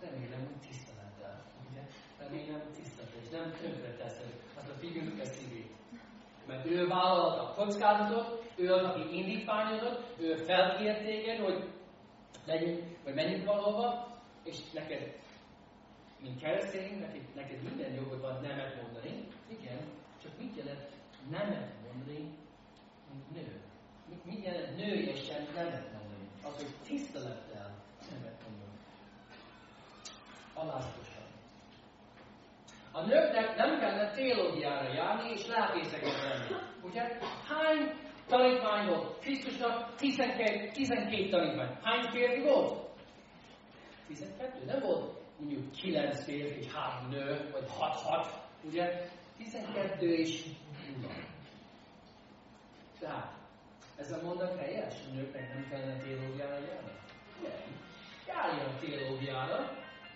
Remélem, hogy tisztelettel. Ugye? Remélem, tisztelettel, és nem tönkre teszed azt a fiúnak a szívét. Mert ő vállalta a kockázatot, ő az, aki indítványozott, ő felkért téged, hogy legyünk, vagy menjünk valahova, és neked, mint keresztény, neked, neked minden jogod van nemet mondani. Igen, csak mit jelent nemet mondani, mint nő? Jelent nőiesen nemet mondani? Az, hogy tisztelettel nemet mondani. Alázatosan. A nőknek nem kellene teológiára járni és lelkészeket lenni. Ugye? Hány tanítvány volt? Krisztusnak 12, 12 tanítvány. Hány férfi volt? 12. Nem volt mondjuk 9 férfi és 3 nő, vagy 6-6. Ugye? 12 és 0. Tehát, ez a mondat helyes? A nőknek nem kellene teológiára járni? Nem. Járjon teológiára,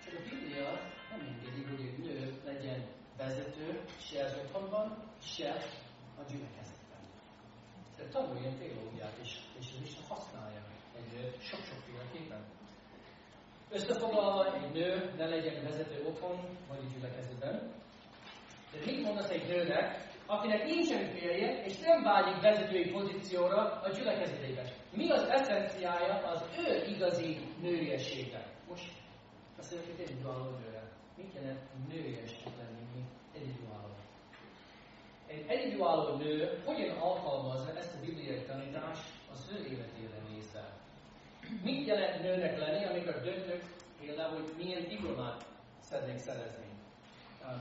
csak a Biblia nem engedi, hogy egy nő legyen vezető, se az otthonban, se a gyülekezetben. De tanuljon teológiát, és, és az Isten használja egy nő sok-sokféleképpen. Összefoglalva, egy nő ne legyen vezető otthon, vagy gyülekezetben. De mit mondasz egy nőnek, akinek nincsen férje, és nem vágyik vezetői pozícióra a gyülekezetében? Mi az eszenciája az ő igazi nőiességnek? Most beszélek egy egyedülálló nőre. Mit jelent nőiesnek lenni, mint egyedülálló? Egy egyedülálló nő hogyan alkalmazza ezt a bibliai tanítást az ő életére nézve? Mit jelent nőnek lenni, amikor döntök például, hogy milyen diplomát szeretnék szerezni?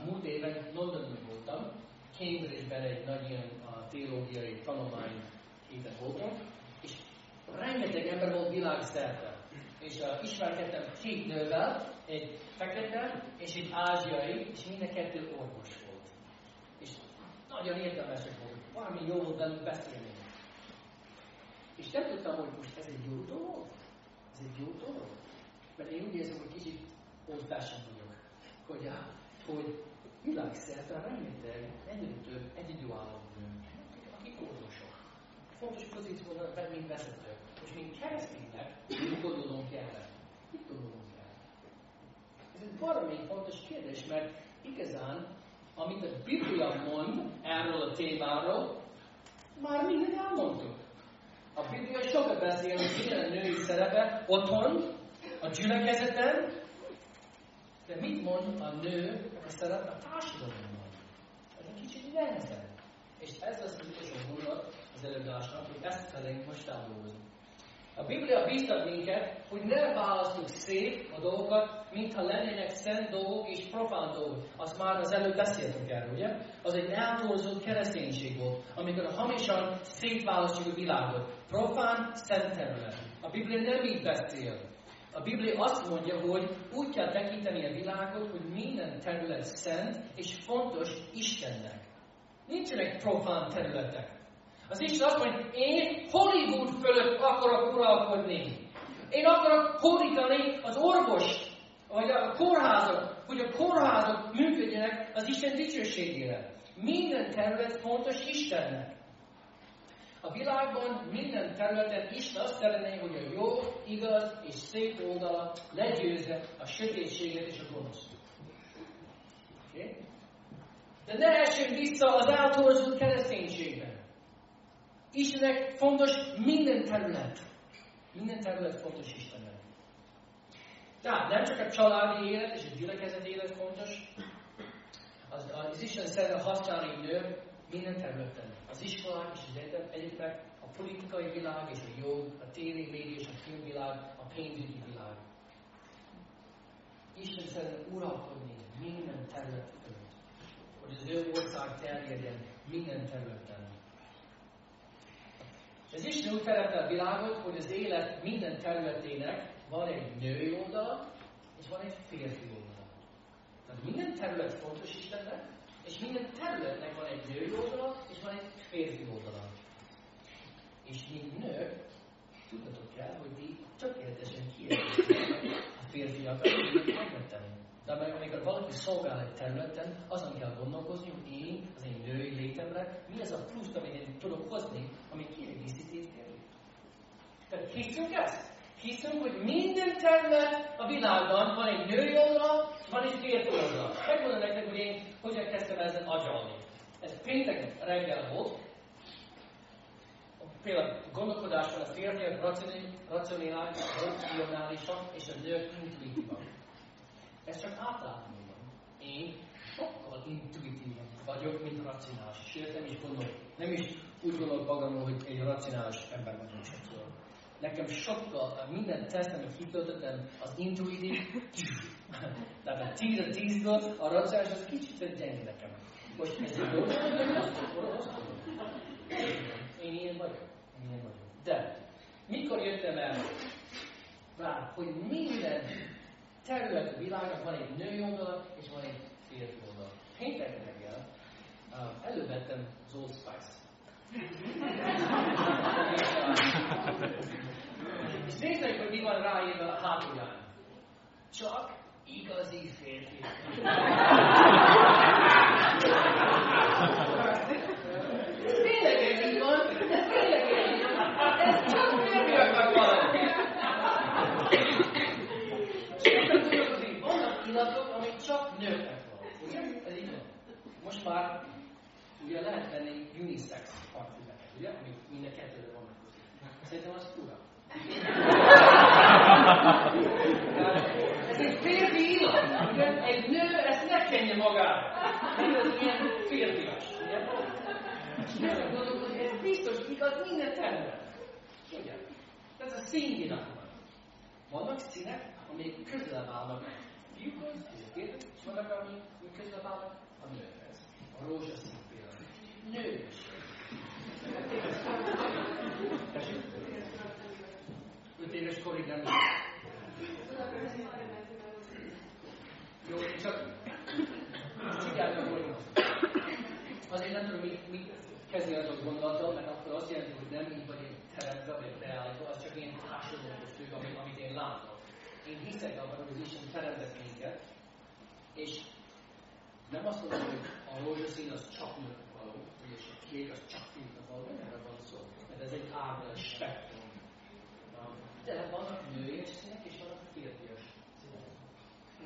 Múlt éven Londonban voltam, Cambridge-ben egy nagy ilyen a teológiai tanulmány héten voltam, és rengeteg ember volt világszerte. És uh, ismerkedtem két nővel, egy fekete és egy ázsiai, és mind a kettő orvos volt. És nagyon értelmesek volt. Valami jó volt velük beszélni. És nem tudtam, hogy most ez egy jó dolog? Ez egy jó dolog? Mert én úgy érzem, hogy kicsit old vagyok. Hogy, hogy világszerte rengeteg egyre több egyedülálló nő, akik orvosok. Fontos pozícióban, mint vezetők. És mint kereszténynek, mit gondolunk erre? Mit gondolunk erre? Ez egy valami fontos kérdés, mert igazán, amit a Biblia mond erről a témáról, már mindent elmondtuk. A Biblia sokat beszél, hogy milyen a női szerepe otthon, a gyülekezeten, de mit mond a nő szerep a társadalomban? Ez egy kicsit nehezebb. És ez az utolsó gondolat az előadásnak, hogy ezt felénk most átdolgozni. A Biblia bíztat minket, hogy ne választjuk szép a dolgokat, mintha lennének szent dolgok és profán dolgok. Azt már az előbb beszéltünk erről, ugye? Az egy eltorzott kereszténység volt, amikor hamisan szétválasztjuk a világot. Profán, szent terület. A Biblia nem így beszél. A Biblia azt mondja, hogy úgy kell tekinteni a világot, hogy minden terület szent és fontos Istennek. Nincsenek profán területek. Az Isten azt mondja, én Hollywood fölött akarok uralkodni. Én akarok hódítani az orvos, hogy a kórházak, hogy a kórházak működjenek az Isten dicsőségére. Minden terület fontos Istennek. A világban minden területen Isten azt szeretné, hogy a jó, igaz és szép oldala legyőzze a sötétséget és a gonoszt. Okay? De ne essünk vissza az áltorozott kereszténységben. Istennek fontos minden terület. Minden terület fontos Istennek. Tehát nem csak a családi élet és a gyülekezet élet fontos, az, az Isten szeretne használni nő minden területen. Az iskolák és az egyetemek, a politikai világ és a jog, a média és a filmvilág, a pénzügyi világ. Isten szeretne uralkodni minden területen, hogy az ő ország terjedjen minden területen. Az Isten úgy teremte a világot, hogy az élet minden területének van egy női oldala, és van egy férfi oldala. Tehát minden terület fontos Istennek, és minden területnek van egy női oldala, és van egy férfi oldala. És mint nők, tudnatok kell, hogy ti tökéletesen kiérdezik a férfiakat megmenteni. De amikor valaki szolgál egy területen, azon kell gondolkozni, hogy én, az én női létemre, mi az a plusz, amit én tudok hozni, ami kiegészíti a Tehát hiszünk ezt? Hiszünk, hogy minden terület a világban van egy női oldal, van egy férfi oldal. Megmondom nektek, hogy én hogyan kezdtem ezen agyalni. Ez péntek reggel volt. Például gondolkodásban a férfiak racionálisak, és a nők intuitívak. Ez csak átlátni van. Én sokkal intuitívabb vagyok, mint racionális. Sőt, nem is gondolok, nem is úgy gondolok magamról, hogy egy racionális ember vagyok sokszor. Nekem sokkal, minden tesztem, amit kitöltöttem, az intuitív, tehát a 10 a 10 a racionális az kicsit gyenge nekem. Most ez jó, Én ilyen vagyok. Én ilyen vagyok. De, mikor jöttem el rá, hogy minden terület a világnak van egy női oldala, és van egy férfi oldala. Péntek reggel uh, elővettem az Old Spice. és nézzük, hogy mi van ráírva a hátulján. Csak igazi férfi. most már ugye lehet venni unisex parfümeket, ugye? Amik mind a kettőre vannak. Szerintem az fura. Ez egy férfi illat, ugye? Egy nő ezt ne kenje magára. Ez ilyen férfias, ugye? És nem gondolom, hogy ez biztos igaz minden terület. Ugye? Ez a színvilág van. Vannak színek, amik közelebb állnak fiúkhoz, és vannak, amik közelebb állnak a nőkhez a rózsaszín például. Nős. Öt éves korig nem Jó, csak tudjátok, hogy azért nem tudom, mit, mit kezdeni azok gondolattal, mert akkor azt jelenti, hogy nem így vagy teremtve, vagy beállítva, az csak én hasonlókos amit, amit én látok. Én hiszek abban, hogy az Isten teremtett minket, és nem azt mondom, hogy a rózsaszín az csak nőnek való, és a kék az csak fiúknak való, erre van szó. Mert ez egy egy spektrum. De vannak nőies színek, és vannak férfias.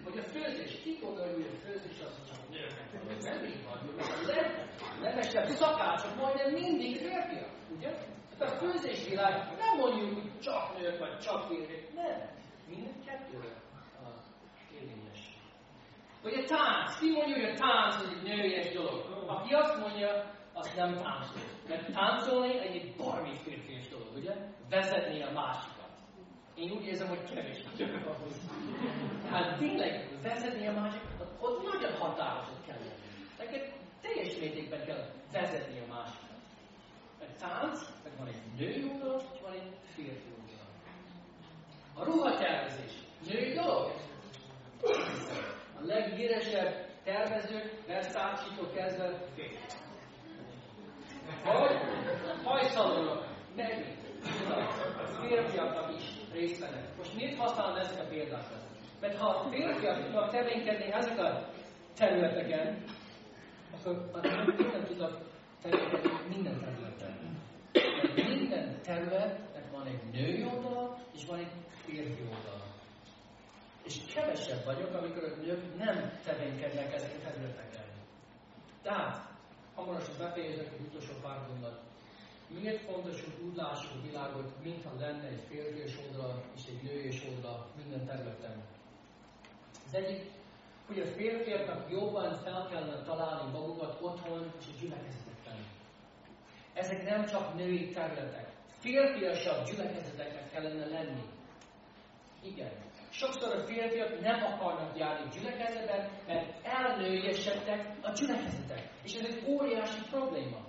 Hogy a főzés, ki gondolja, hogy a főzés az csak való. Nem így van, a legnemesebb szakácsok majdnem mindig férfiak, ugye? Tehát a főzés világ nem mondjuk, hogy csak nők, vagy csak férfiak. Nem. Minden kettőre érvényes. Vagy a tánc. Ki mondja, hogy a tánc az egy nőies dolog? Aki azt mondja, az nem táncol. Mert táncolni egy barmi férfias dolog, ugye? Vezetni a másikat. Én úgy érzem, hogy kevés ahhoz. Hát tényleg vezetni a másikat, ott nagyon határozott kell lenni. Neked teljes mértékben kell vezetni a másikat. Mert tánc, meg van egy női oldal, van egy férfi oldal. A ruhatervezés. Női dolog? a leghíresebb tervezők, Versace-tól kezdve vagy hajszalonok, meg férfiaknak is részt vennek. Most miért használom ezek a példákat? Mert ha férfiak tudnak tevékenykedni ezek a területeken, akkor a nők nem tudnak tevékenykedni minden területen. Mert minden területnek van egy női oldala, és van egy férfi oldala. És kevesebb vagyok, amikor a nők nem tevékenykednek ezek a területeken. Tehát, hamarosan befejezek egy utolsó pár gondot. Miért fontos, hogy úgy lássuk a világot, mintha lenne egy férfias oldala és egy nőies oldala minden területen? Az egyik, hogy a férfiaknak jobban fel kellene találni magukat otthon és a gyülekezetekben. Ezek nem csak női területek. Férfiasabb gyülekezeteknek kellene lenni. Igen. Sokszor a férfiak nem akarnak járni gyülekezetben, mert elnőjesedtek a gyülekezetek. És ez egy óriási probléma.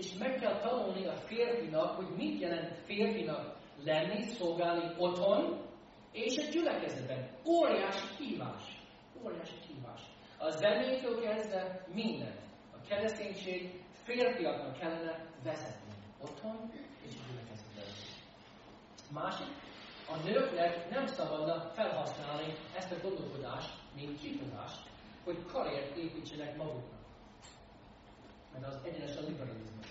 És meg kell tanulni a férfinak, hogy mit jelent férfinak lenni, szolgálni otthon, és a gyülekezetben. Óriási kívás. Óriási kívás. A zenétől kezdve mindent. A kereszténység férfiaknak kellene vezetni. Otthon és a gyülekezetben. Másik, a nőknek nem szabadna felhasználni ezt a gondolkodást, mint kitudást, hogy karriert építsenek maguknak. Mert az egyenes a liberalizmus.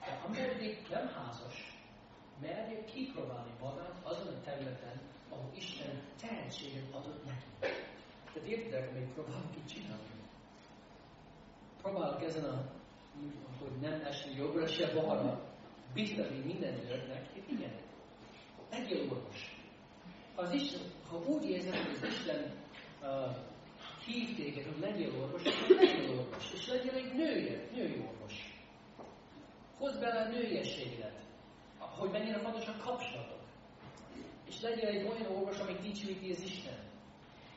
De ameddig nem házas, merje kipróbálni magát azon a területen, ahol Isten tehetséget adott neki. Tehát értitek, még próbálok így csinálni. Próbálok ezen a, hogy nem esni jobbra se balra, biztatni minden nőknek, hogy igen, legyél orvos. Ha, az Isten, ha úgy érzed, hogy az Isten uh, hív téged, hogy legyél orvos, akkor legyél orvos, és legyél egy nője, női orvos. Hozd bele a nőiességedet, hogy mennyire fontos a kapcsolatok. És legyél egy olyan orvos, ami dicsőíti az Isten.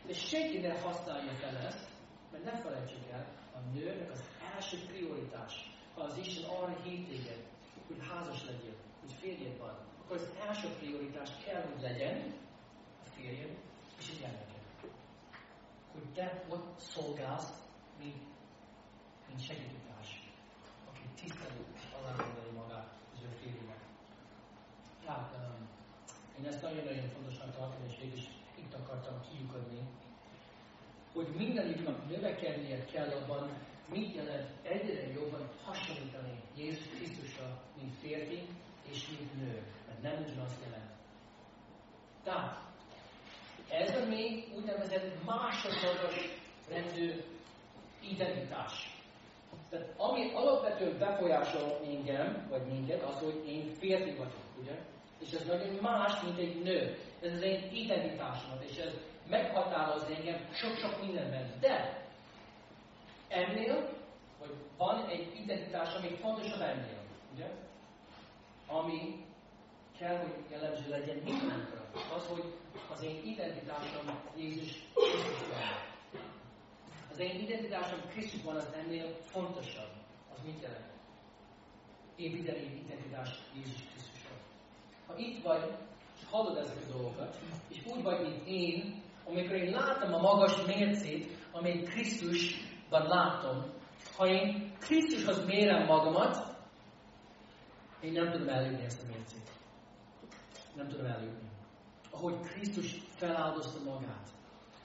De senki ne használja fel ezt, mert ne felejtsük el, a nőnek az első prioritás, ha az Isten arra hív téged, hogy házas legyél, hogy férjed van, akkor az első prioritás kell, hogy legyen a férjed és a gyermeked. Hogy te ott szolgálsz, mint, mint segítőtárs, aki tisztelő és alárendelő magát az ő férjének. Tehát um, én ezt nagyon-nagyon fontosnak tartom, és is itt akartam kiukadni, hogy mindeniknek növekednie kell abban, mit jelent egyre jobban hasonlítani Jézus Krisztusra, mint férfi és mint nő. Mert nem ugyanazt jelent. Tehát, ez a mi úgynevezett másodlagos rendű identitás. Tehát ami alapvetően befolyásol engem, vagy minket, az, hogy én férfi vagyok, ugye? És ez nagyon más, mint egy nő. Ez az én identitásomat, és ez meghatároz engem sok-sok mindenben. De ennél, hogy van egy identitás, ami fontosabb ennél, ugye? Ami kell, hogy jellemző legyen mindenkor. Az, hogy az én identitásom Jézus Krisztusban. Az én identitásom Krisztusban az ennél fontosabb. Az mit jelent? Építeni egy identitás Jézus Krisztusban. Ha itt vagy, és hallod ezeket a dolgokat, és úgy vagy, mint én, amikor én látom a magas mércét, amely Krisztus ban látom, ha én Krisztushoz mérem magamat, én nem tudom elérni ezt a mércét. Nem tudom elérni. Ahogy Krisztus feláldozta magát,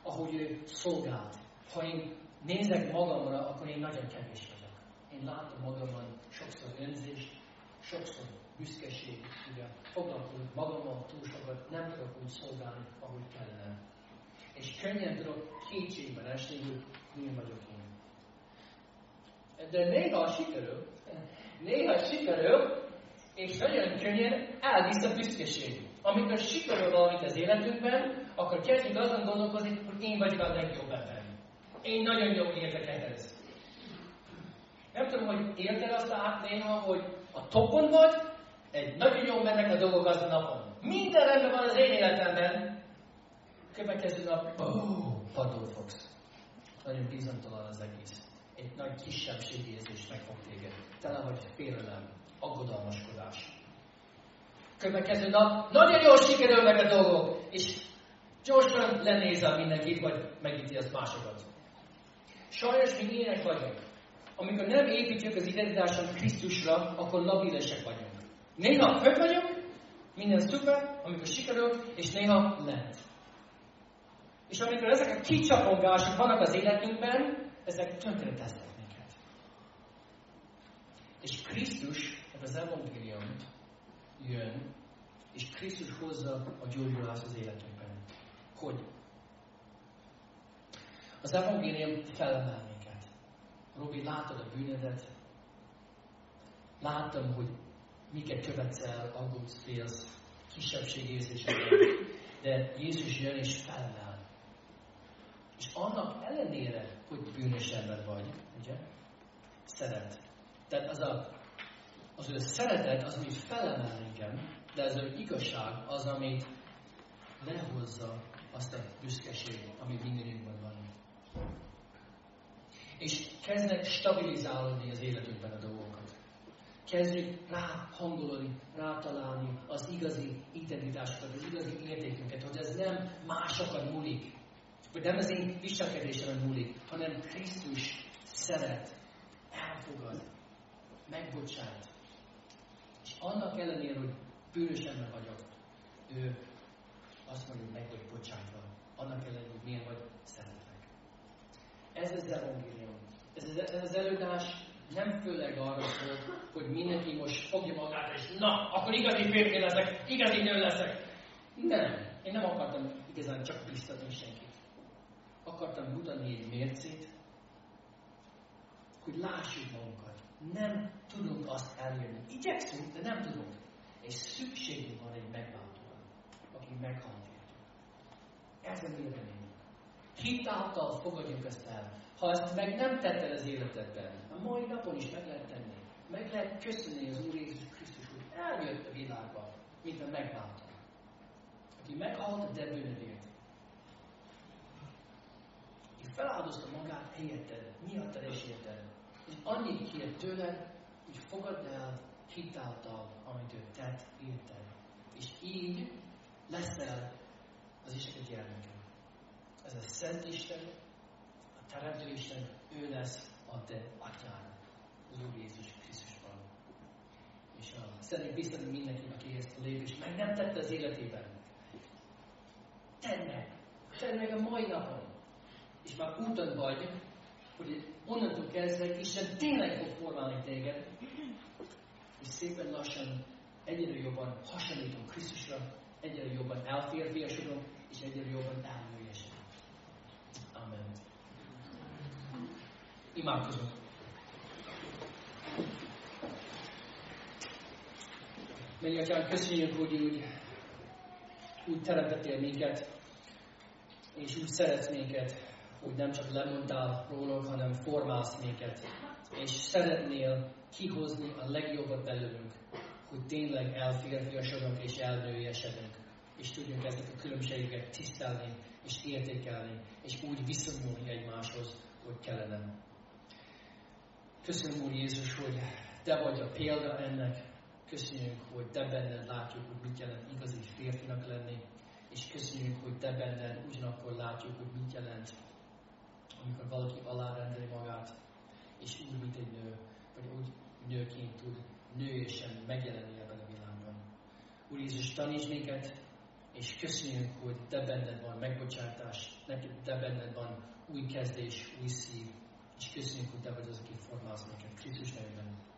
ahogy ő szolgált. Ha én nézek magamra, akkor én nagyon kevés vagyok. Én látom magamban sokszor önzést, sokszor büszkeség, ugye foglalkozok magammal túl sokat, nem tudok úgy szolgálni, ahogy kellene. És könnyen tudok kétségben esni, hogy milyen vagyok én. De néha sikerül, néha sikerül, és nagyon könnyen elvisz a büszkeség. Amikor sikerül valamit az életünkben, akkor kezdjük azon gondolkozni, hogy én vagyok a legjobb ember. Én nagyon jó értek ehhez. Nem tudom, hogy érted azt át néha, hogy a topon vagy, egy nagyon jól mennek a dolgok az a napon. Minden rendben van az én életemben. Következő nap, ó, padló fogsz. Nagyon bizonytalan az egész egy nagy kisebbségérzés meg fog téged. Tele vagy félelem, aggodalmaskodás. Következő nap nagyon jól sikerülnek a dolgok, és gyorsan lenézel mindenkit, vagy megítélsz másokat. Sajnos mi ilyenek vagyunk. Amikor nem építjük az identitáson Krisztusra, akkor labilesek vagyunk. Néha fönn vagyunk, minden szuper, amikor sikerül, és néha lent. És amikor ezek a kicsapongások vannak az életünkben, ezek tönkre tesznek minket. És Krisztus, ez az evangélium jön, és Krisztus hozza a gyógyulást az életünkben. Hogy? Az evangélium felemel minket. Robi, látod a bűnedet? Láttam, hogy miket követsz el, aggódsz, félsz, kisebbségérzésedben. De Jézus jön és felemel. És annak ellenére, hogy bűnös ember vagy, ugye? Szeret. Tehát az a, az ő szeretet, az, amit felemel engem, de az ő igazság az, amit lehozza azt a büszkeséget, ami mindenünkben van. És kezdnek stabilizálni az életünkben a dolgokat. Kezdjük rá hangolni, rátalálni az igazi identitásokat, az igazi értékünket, hogy ez nem másokon múlik, hogy nem az én viselkedésemen múlik, hanem Krisztus szeret, elfogad, megbocsát. Annak ellenére, hogy bűnös ember vagyok, ő azt mondja, hogy meg vagy bocsátva. Annak ellenére, hogy milyen vagy, szeretlek. Ez az evangélium. Ez az, ez az előadás nem főleg arra szól, hogy mindenki most fogja magát, és na, akkor igazi férfi leszek, igazi nő leszek. Nem. Én nem akartam igazán csak biztatni senkit. Akartam mutatni egy mércét, hogy lássuk magunkat. Nem tudunk azt elérni. Igyekszünk, de nem tudunk. És szükségünk van egy megváltóra, aki meghalt értünk. Ez a mi reményünk. Hitáltal fogadjuk ezt el. Ha ezt meg nem tetted az életedben, a mai napon is meg lehet tenni. Meg lehet köszönni az Úr Jézus Krisztus, hogy eljött a világba, mint a megváltó. Aki meghalt te bűnödért. Aki feláldozta magát helyetted, miattad és érted. És annyit kért tőled, hogy fogadd el hitáltal, amit ő tett, érted. És így leszel az Isten gyermeke. Ez a Szent Isten, a Teremtő Isten, ő lesz a te atyád, az Úr Jézus Krisztusban. És a, szeretnék biztatni mindenki, aki ezt a lépést meg nem tette az életében. Tedd meg! Tedd meg a mai napon! És már úton vagy, hogy onnantól kezdve Isten tényleg fog formálni téged, és szépen lassan egyre jobban hasonlítunk Krisztusra, egyre jobban elférfiasodunk, és egyre jobban elnőjesünk. Amen. Imádkozunk. Mennyi atyán, köszönjük, hogy úgy, úgy teremtettél minket, és úgy szeretsz minket, hogy nem csak lemondtál rólunk, hanem formálsz minket, és szeretnél kihozni a legjobbat belőlünk, hogy tényleg elférfiasodunk és elnőjesedünk, és tudjunk ezeket a különbségeket tisztelni és értékelni, és úgy viszonyulni egymáshoz, hogy kellene. Köszönöm, Úr Jézus, hogy Te vagy a példa ennek. Köszönjük, hogy Te benned látjuk, hogy mit jelent igazi férfinak lenni, és köszönjük, hogy Te benned ugyanakkor látjuk, hogy mit jelent, amikor valaki alárendeli magát, és úgy, mint egy nő, vagy úgy nőként tud nőjesen megjelenni ebben a világban. Úr Jézus, taníts minket, és köszönjük, hogy Te benned van megbocsátás, neked Te benned van új kezdés, új szív, és köszönjük, hogy Te vagy az, aki formálsz minket. Krisztus nevében.